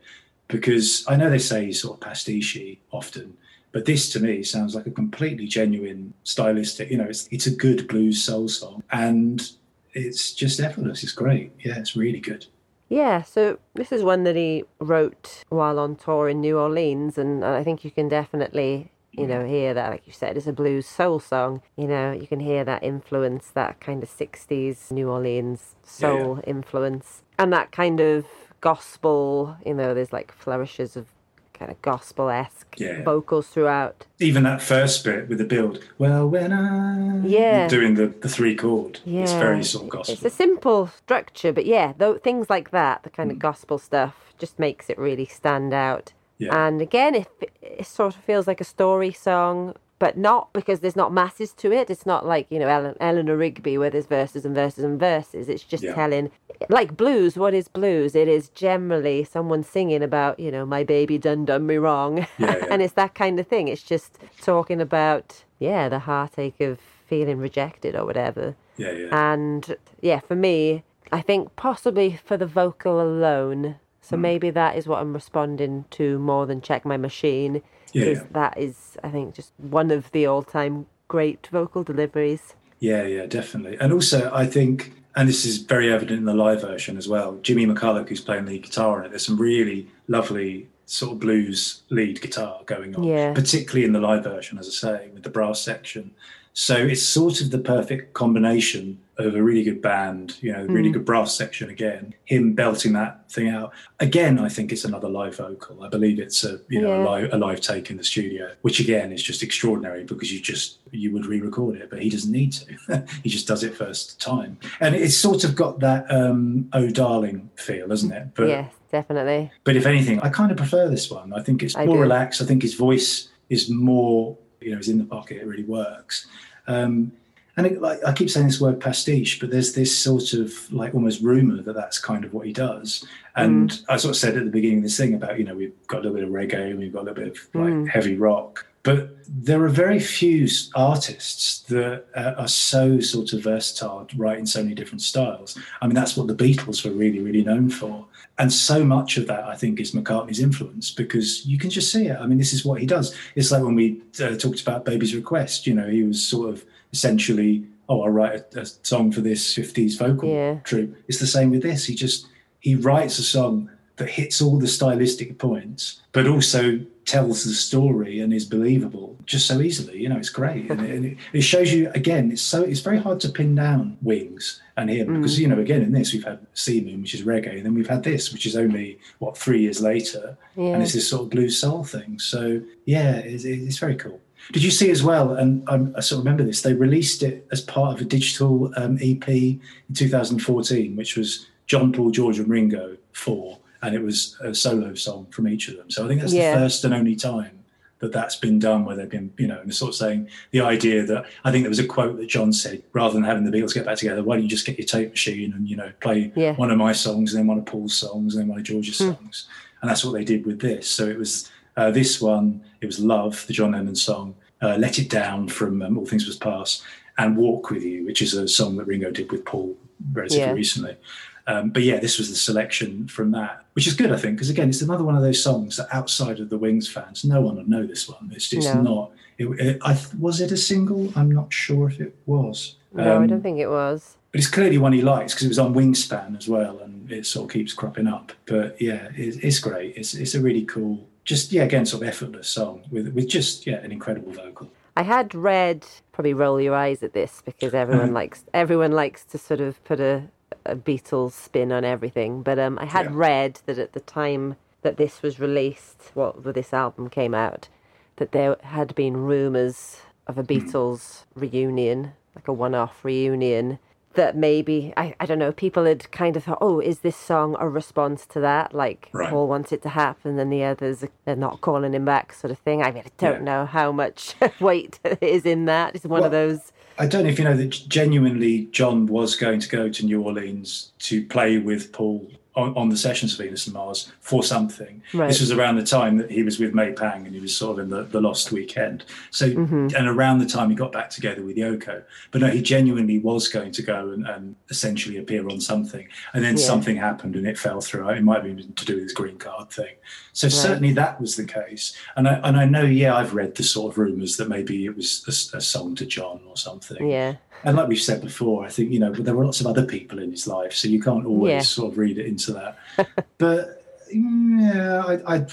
Because I know they say he's sort of pastiche often, but this to me sounds like a completely genuine stylistic, you know, it's, it's a good blues soul song. And it's just effortless. It's great. Yeah, it's really good. Yeah, so this is one that he wrote while on tour in New Orleans, and I think you can definitely, you mm. know, hear that. Like you said, it's a blues soul song. You know, you can hear that influence, that kind of 60s New Orleans Yeah, yeah. soul influence, and that kind of gospel, you know, there's like flourishes of kind of gospel esque Yeah. vocals throughout. even that first bit with the build. Well, when I Yeah. doing the, the three chord, Yeah, it's very sort of gospel. It's a simple structure, but yeah, though things like that, the Mm. kind of gospel stuff, just makes it really stand out. Yeah. And again, it, it sort of feels like a story song, but not because there's not masses to it. It's not like you know Ellen, Eleanor Rigby where there's verses and verses and verses. It's just Yeah. telling, like blues. What is blues? It is generally someone singing about you know my baby done done me wrong, Yeah, yeah. and it's that kind of thing. It's just talking about yeah the heartache of feeling rejected or whatever. yeah, yeah, And yeah, for me, I think possibly for the vocal alone. So hmm. maybe that is what I'm responding to more than check my machine. Yeah, yeah. that is I think just one of the all-time great vocal deliveries. yeah, yeah, definitely. And also, I think, and this is very evident in the live version as well. Jimmy McCulloch, who's playing the guitar on it, there's some really lovely sort of blues lead guitar going on, Yeah. particularly in the live version, as I say, with the brass section. So it's sort of the perfect combination of a really good band, you know, really Mm. good brass section again, him belting that thing out. Again, I think it's another live vocal. I believe it's a you know a, live, a live take in the studio, which again is just extraordinary because you just you would re-record it, but he doesn't need to. he just does it first time, and it's sort of got that um, "Oh Darling" feel, isn't it? But yes, definitely. but if anything, I kind of prefer this one. I think it's I more do. relaxed. I think his voice is more, you know, is in the pocket. It really works. Um, and it, like I keep saying this word pastiche, but there's this sort of like almost rumor that that's kind of what he does. And Mm. I sort of said at the beginning of this thing about, you know, we've got a little bit of reggae and we've got a little bit of like Mm. heavy rock. But there are very few artists that uh, are so sort of versatile, writing so many different styles. I mean, that's what the Beatles were really, really known for. And so much of that, I think, is McCartney's influence because you can just see it. I mean, this is what he does. It's like when we uh, talked about Baby's Request, you know, he was sort of essentially, oh, I'll write a, a song for this 50s vocal Yeah. troupe. It's the same with this. He just, he writes a song that hits all the stylistic points, but also tells the story and is believable just so easily. You know, it's great, and, it, and it, it shows you again. It's so it's very hard to pin down Wings and him because mm. you know again in this we've had C Moon, which is reggae, and then we've had this, which is only what three years later, Yeah. and it's this sort of blues soul thing. So yeah, it's, it's very cool. Did you see as well? And um, I sort of remember this. They released it as part of a digital um, EP in 2014, which was John Paul, George, and Ringo four, and it was a solo song from each of them. So I think that's Yeah. the first and only time that that's been done, where they've been, you know, and sort of saying the idea that I think there was a quote that John said, rather than having the Beatles get back together, why don't you just get your tape machine and you know play Yeah. one of my songs, and then one of Paul's songs, and then one of George's Hmm. songs, and that's what they did with this. So it was uh, this one, it was Love, the John Lennon song, uh, Let It Down from um, All Things Must Pass, and Walk With You, which is a song that Ringo did with Paul relatively Yeah. recently. Um, but yeah, this was the selection from that, which is good, I think, because again, it's another one of those songs that outside of the Wings fans, no one would know this one. It's just No. not. It, it, I, was it a single? I'm not sure if it was. No, I Um, don't think it was. but it's clearly one he likes because it was on Wingspan as well, and it sort of keeps cropping up. But yeah, it, it's great. It's it's a really cool, just yeah, again, sort of effortless song with with just yeah, an incredible vocal. I had read probably roll your eyes at this because everyone likes everyone likes to sort of put a, a Beatles spin on everything. But um, I had Yeah. read that at the time that this was released, well, this album came out, that there had been rumours of a Hmm. Beatles reunion, like a one-off reunion. That maybe I, I don't know. People had kind of thought, oh, is this song a response to that? Like Right. Paul wants it to happen, and the others are not calling him back, sort of thing. I mean, I don't Yeah. know how much weight is in that. It's one of those. I don't know if you know that genuinely John was going to go to New Orleans to play with Paul on, on the sessions of Venus and Mars for something. Right. This was around the time that he was with May Pang and he was sort of in the, the Lost Weekend. So, Mm-hmm. and around the time he got back together with Yoko. But no, he genuinely was going to go and, and essentially appear on something. And then Yeah. something happened and it fell through. It might have been to do with his green card thing. So certainly that was the case. And I, and I know, yeah, I've read the sort of rumours that maybe it was a song to John or something. Yeah, And like we've said before, I think, you know, there were lots of other people in his life, so you can't always Yeah. sort of read it into that. but yeah, I, I,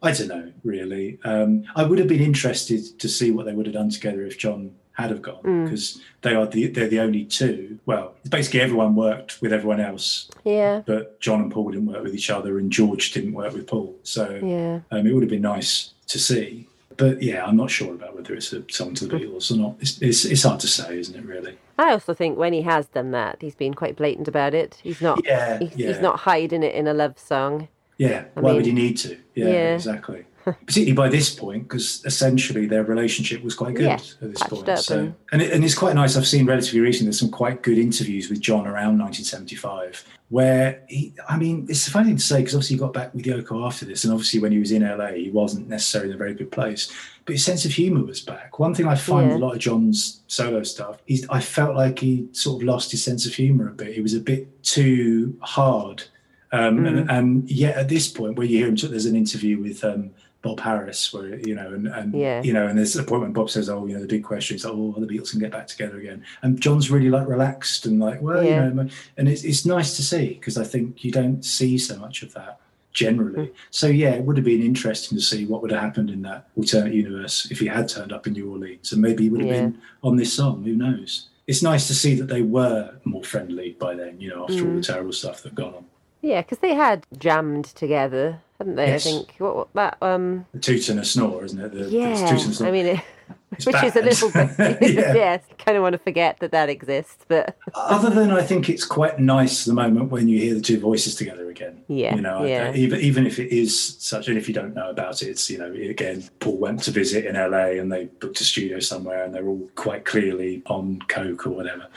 I don't know, really. Um, I would have been interested to see what they would have done together if John had have gone, because they are the, they're the only two. Well, basically everyone worked with everyone else, yeah, but John and Paul didn't work with each other, and George didn't work with Paul. So yeah. um, it would have been nice to see. But yeah, I'm not sure about whether it's a song to mm-hmm. the Beatles or not. It's, it's, it's hard to say, isn't it, really? I also think when he has done that, he's been quite blatant about it. He's not. Yeah, He's, yeah. he's not hiding it in a love song. Yeah, I why mean- would he need to? Yeah, Yeah. exactly. Particularly by this point, because essentially their relationship was quite good Yeah, at this point. up So, and- it, and it's quite nice. I've seen relatively recently there's some quite good interviews with John around 1975, where he, I mean, it's a funny thing to say because obviously he got back with Yoko after this, and obviously when he was in LA, he wasn't necessarily in a very good place, but his sense of humour was back. One thing I find Yeah. with a lot of John's solo stuff, he's, I felt like he sort of lost his sense of humour a bit. He was a bit too hard. Um, Mm. and, and yet at this point where you hear him, there's an interview with um, Bob Harris where, you know, and, and Yeah. you know, and there's a point when Bob says, oh, you know, the big question is, oh, the Beatles can get back together again. And John's really like relaxed and like, well, Yeah. you know, and it's, it's nice to see because I think you don't see so much of that generally. Hmm. So yeah, it would have been interesting to see what would have happened in that alternate universe if he had turned up in New Orleans, and maybe he would have Yeah. been on this song. Who knows? It's nice to see that they were more friendly by then. You know, after all hmm. the terrible stuff that gone on. Yeah, because they had jammed together, hadn't they? Yes. I think what, what that um The toot and a snore, isn't it? The, the yeah. toot and snore. I mean, it, It's which is a little bit Yeah. yes. Kind of want to forget that that exists, but Other than I think it's quite nice the moment when you hear the two voices together again. Yeah, You know, yeah. even even if it is such, and if you don't know about it, it's you know, again, Paul went to visit in LA and they booked a studio somewhere, and they're all quite clearly on coke or whatever.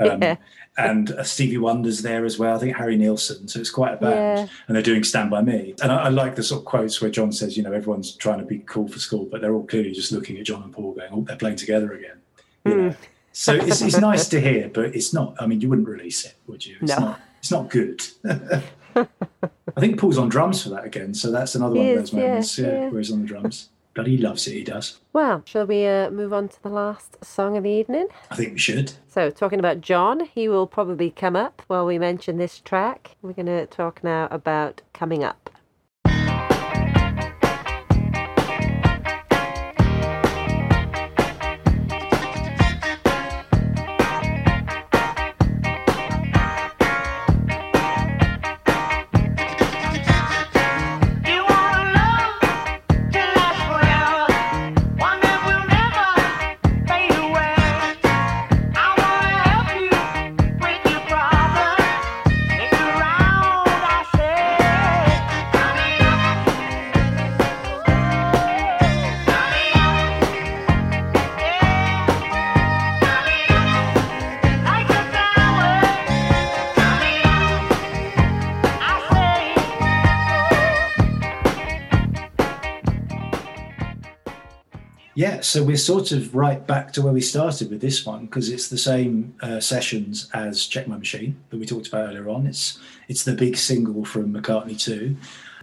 Um, Yeah. And uh, Stevie Wonder's there as well. I think Harry Nilsson. So it's quite a band, Yeah. and they're doing "Stand by Me." And I, I like the sort of quotes where John says, "You know, everyone's trying to be cool for school, but they're all clearly just looking at John and Paul, going, oh, they're playing together again." You Hmm. know? So it's, it's nice to hear, but it's not. I mean, you wouldn't release it, would you? It's No. not. It's not good. I think Paul's on drums for that again, so that's another He one of those moments. Yeah, yeah. where he's on the drums. But he loves it. He does. well, shall we uh, move on to the last song of the evening? I think we should. So, talking about John, he will probably come up while we mention this track. We're going to talk now about coming up. Yeah, so we're sort of right back to where we started with this one because it's the same uh, sessions as Check My Machine that we talked about earlier on. It's it's the big single from McCartney 2.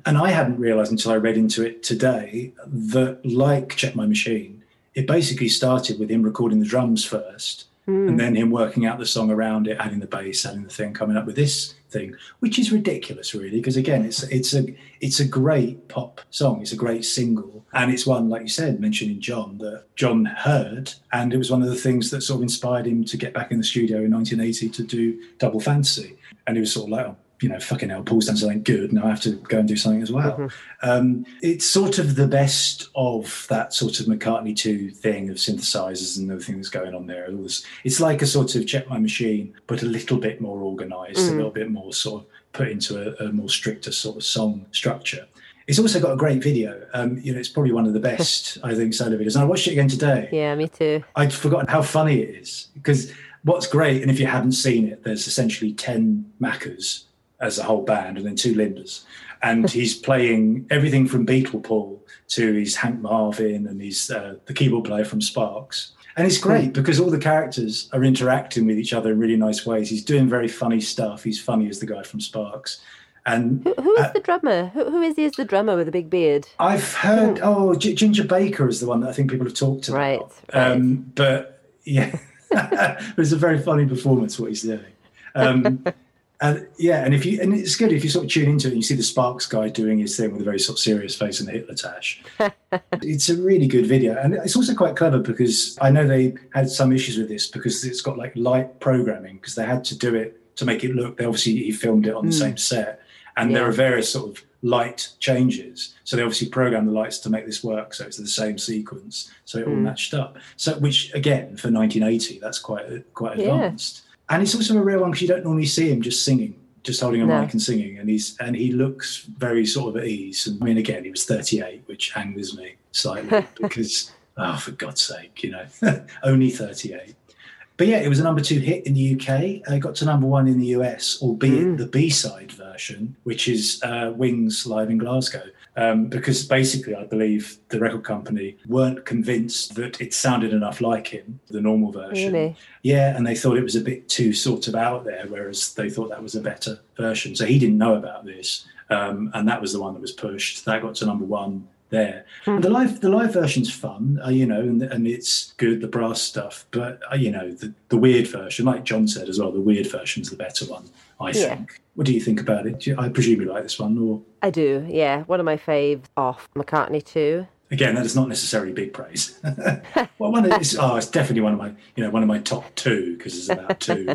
And I hadn't realised until I read into it today that, like Check My Machine, it basically started with him recording the drums first Hmm. and then him working out the song around it, adding the bass, adding the thing, coming up with this thing, which is ridiculous, really, because again, it's it's a it's a great pop song, it's a great single, and it's one, like you said, mentioning John that John heard, and it was one of the things that sort of inspired him to get back in the studio in 1980 to do Double Fantasy, and he was sort of like. Oh, you know, fucking hell, Paul's done something good. Now I have to go and do something as well. Um, it's sort of the best of that sort of McCartney 2 thing of synthesizers and everything that's going on there. It's like a sort of check my machine, but a little bit more organized, a little bit more sort of put into a, a more stricter sort of song structure. It's also got a great video. Um, you know, it's probably one of the best, I think, solo videos. And I watched it again today. Yeah, me too. I'd forgotten how funny it is because what's great, and if you haven't seen it, there's essentially 10 Maccas as a whole band and then two Lindas. And he's playing everything from Beatle Paul to he's Hank Marvin and he's uh, the keyboard player from Sparks. And it's great because all the characters are interacting with each other in really nice ways. He's doing very funny stuff. He's funny as the guy from Sparks. And Who, who is the drummer? Who, who is he as the drummer with the big beard? I've heard, oh, G- Ginger Baker is the one that I think people have talked about. Right, right. Um, but yeah, it was a very funny performance what he's doing. Um, and yeah, and if you and it's good if you sort of tune into it and you see the Sparks guy doing his thing with a very sort of serious face and the Hitler tash. it's a really good video, and it's also quite clever because I know they had some issues with this because it's got like light programming because they had to do it to make it look. They obviously he filmed it on the hmm. same set, and there are various sort of light changes. So they obviously programmed the lights to make this work, so it's the same sequence, so it all hmm. matched up. So which again for 1980, that's quite quite Yeah. And it's also a rare one because you don't normally see him just singing, just holding a No. mic and singing, and he's and he looks very sort of at ease. And I mean, again, he was 38, which angers me slightly because oh, for God's sake, you know, only 38. But yeah, it was a number two hit in the UK. Uh, It got to number one in the US, albeit the B side version, which is uh, Wings live in Glasgow. Um, because basically, I believe the record company weren't convinced that it sounded enough like him, the normal version. Really? Yeah, and they thought it was a bit too sort of out there, whereas they thought that was a better version. So he didn't know about this, um, and that was the one that was pushed. That got to number one there. And the live the live version's fun, uh, you know, and, and it's good the brass stuff. But uh, you know, the, the weird version, like John said as well, the weird version's the better one, I Yeah. think. What do you think about it? Do you- I presume you like this one, or I do, yeah. One of my faves off McCartney 2. again, that is not necessarily big praise. well, one of, it's, oh, it's definitely one of my, you know, one of my top two because there's about two.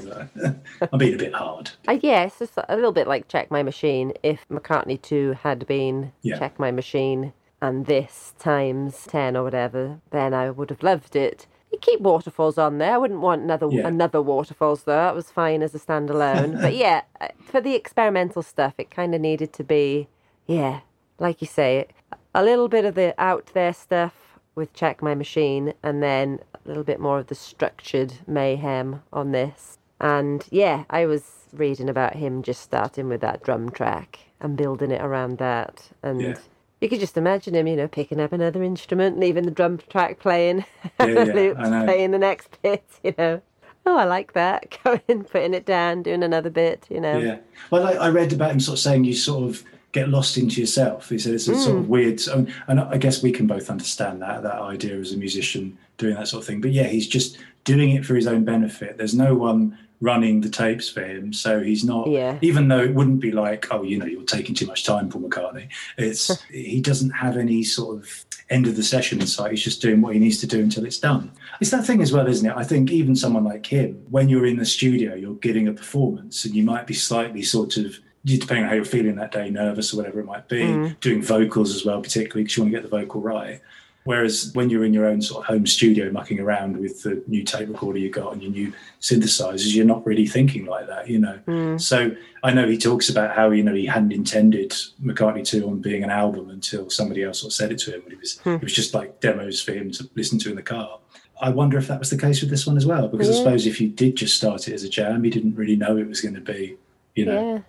I'm being a bit hard. Uh, yeah, it's just a little bit like Check My Machine. If McCartney 2 had been Yeah. Check My Machine and this times 10 or whatever, then I would have loved it. You keep waterfalls on there. I wouldn't want another Yeah. another waterfalls though. That was fine as a standalone. but yeah, uh, for the experimental stuff, it kind of needed to be, yeah, like you say, a little bit of the out there stuff with Check My Machine, and then a little bit more of the structured mayhem on this. And yeah, I was reading about him just starting with that drum track and building it around that. And Yeah. You could just imagine him, you know, picking up another instrument, leaving the drum track playing, Yeah, yeah, loops, playing the next bit, you know. Oh, I like that. Going, putting it down, doing another bit, you know. Yeah. Well, I, I read about him sort of saying you sort of get lost into yourself. He said it's a sort of mm. weird, so- and I guess we can both understand that that idea as a musician doing that sort of thing. But yeah, he's just doing it for his own benefit. There's no one running the tapes for him, so he's not. Yeah. Even though it wouldn't be like, oh, you know, you're taking too much time, Paul McCartney. It's he doesn't have any sort of end of the session in sight. He's just doing what he needs to do until it's done. It's that thing as well, isn't it? I think even someone like him, when you're in the studio, you're giving a performance, and you might be slightly sort of depending on how you're feeling that day, nervous or whatever it might be, mm. doing vocals as well, particularly because you want to get the vocal right. Whereas when you're in your own sort of home studio mucking around with the new tape recorder you got and your new synthesizers, you're not really thinking like that, you know. Mm. So I know he talks about how you know he hadn't intended McCartney 2 on being an album until somebody else sort of said it to him. but it was hmm. it was just like demos for him to listen to in the car. I wonder if that was the case with this one as well, because I suppose if you did just start it as a jam, you didn't really know it was going to be, you know. Yeah.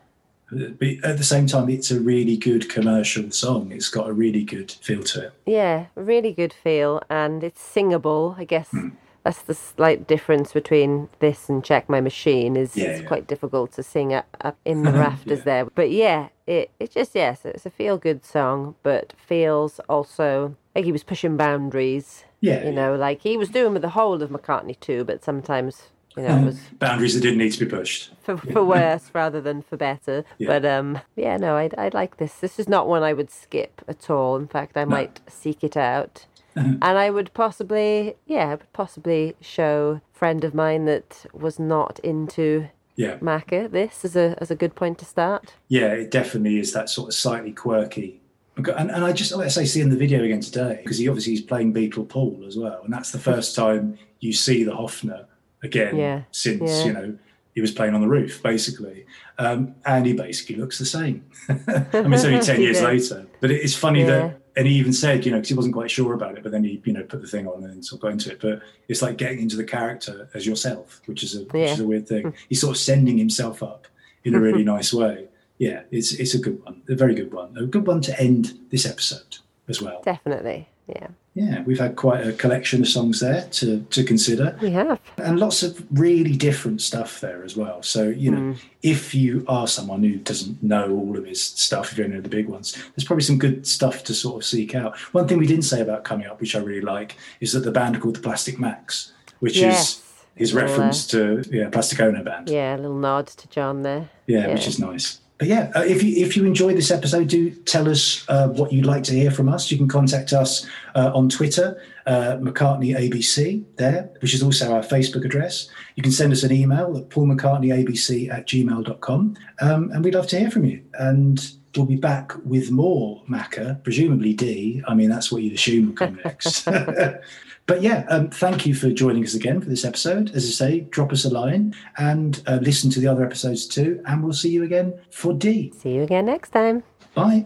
But at the same time, it's a really good commercial song. It's got a really good feel to it. Yeah, really good feel, and it's singable. I guess Hmm. that's the slight difference between this and Check My Machine. Is Yeah, it's yeah. quite difficult to sing up, up in the rafters Yeah. there. But yeah, it it just yes, it's a feel good song, but feels also like he was pushing boundaries. Yeah, you know, like he was doing with the whole of McCartney 2, but sometimes you know was Boundaries that didn't need to be pushed. for, for worse rather than for better. Yeah. But um, yeah, no, I I like this. This is not one I would skip at all. In fact, I might seek it out, and I would possibly, yeah, I would possibly show a friend of mine that was not into Yeah, Macca this as a as a good point to start. yeah, it definitely is that sort of slightly quirky. And, and I just, let's say, seeing the video again today, because he obviously he's playing Beatle Paul as well. And that's the first time you see the Hofner again Yeah, since, yeah. you know, he was playing on the roof, basically. Um, and he basically looks the same. I mean, it's only 10 years does. later. But it's funny Yeah. that, and he even said, you know, because he wasn't quite sure about it, but then he, you know, put the thing on and sort of got into it. But it's like getting into the character as yourself, which is a, which is a weird thing. He's sort of sending himself up in a really nice way. Yeah, it's it's a good one, a very good one, a good one to end this episode as well. Definitely, yeah, Yeah, we've had quite a collection of songs there to to consider we have. and lots of really different stuff there as well. So, you know, if you are someone who doesn't know all of his stuff, if you don't know the big ones, there's probably some good stuff to sort of seek out. One thing we didn't say about coming up, which I really like, is that the band are called the Plastic Macs, which Yes. is his uh, reference to yeah, Plastic Ono Band. Yeah, a little nod to John there. Yeah, which is nice. But yeah, uh, if you if you enjoyed this episode, do tell us uh, what you'd like to hear from us. You can contact us uh, on Twitter, uh, McCartney ABC there, which is also our Facebook address. You can send us an email at paulmccartneyabc at gmail.com, um, and we'd love to hear from you. And we'll be back with more Macca, presumably D. I mean, that's what you'd assume will come next. But yeah, um, thank you for joining us again for this episode. As I say, drop us a line and uh, listen to the other episodes too. And we'll see you again for D. See you again next time. Bye.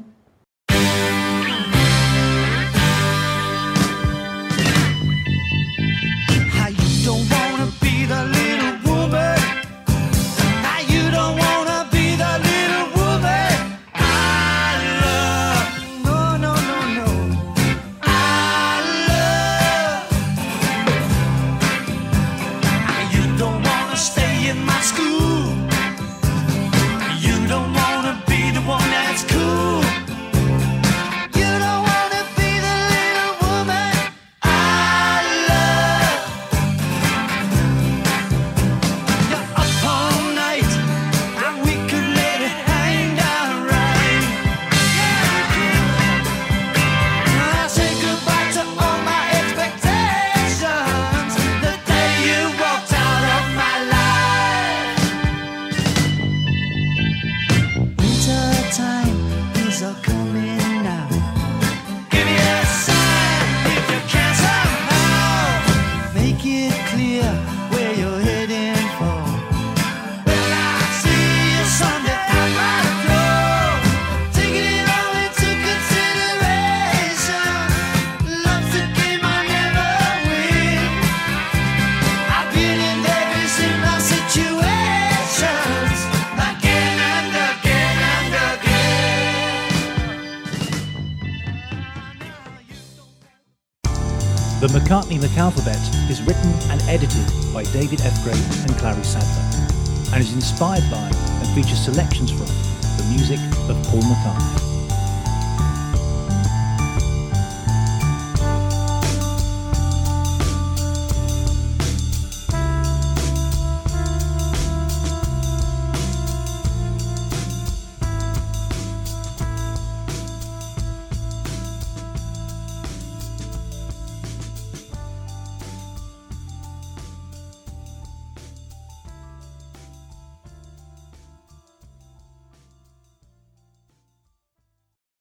David F. Gray and Clary Sadler, and is inspired by and features selections from the music of Paul McCartney.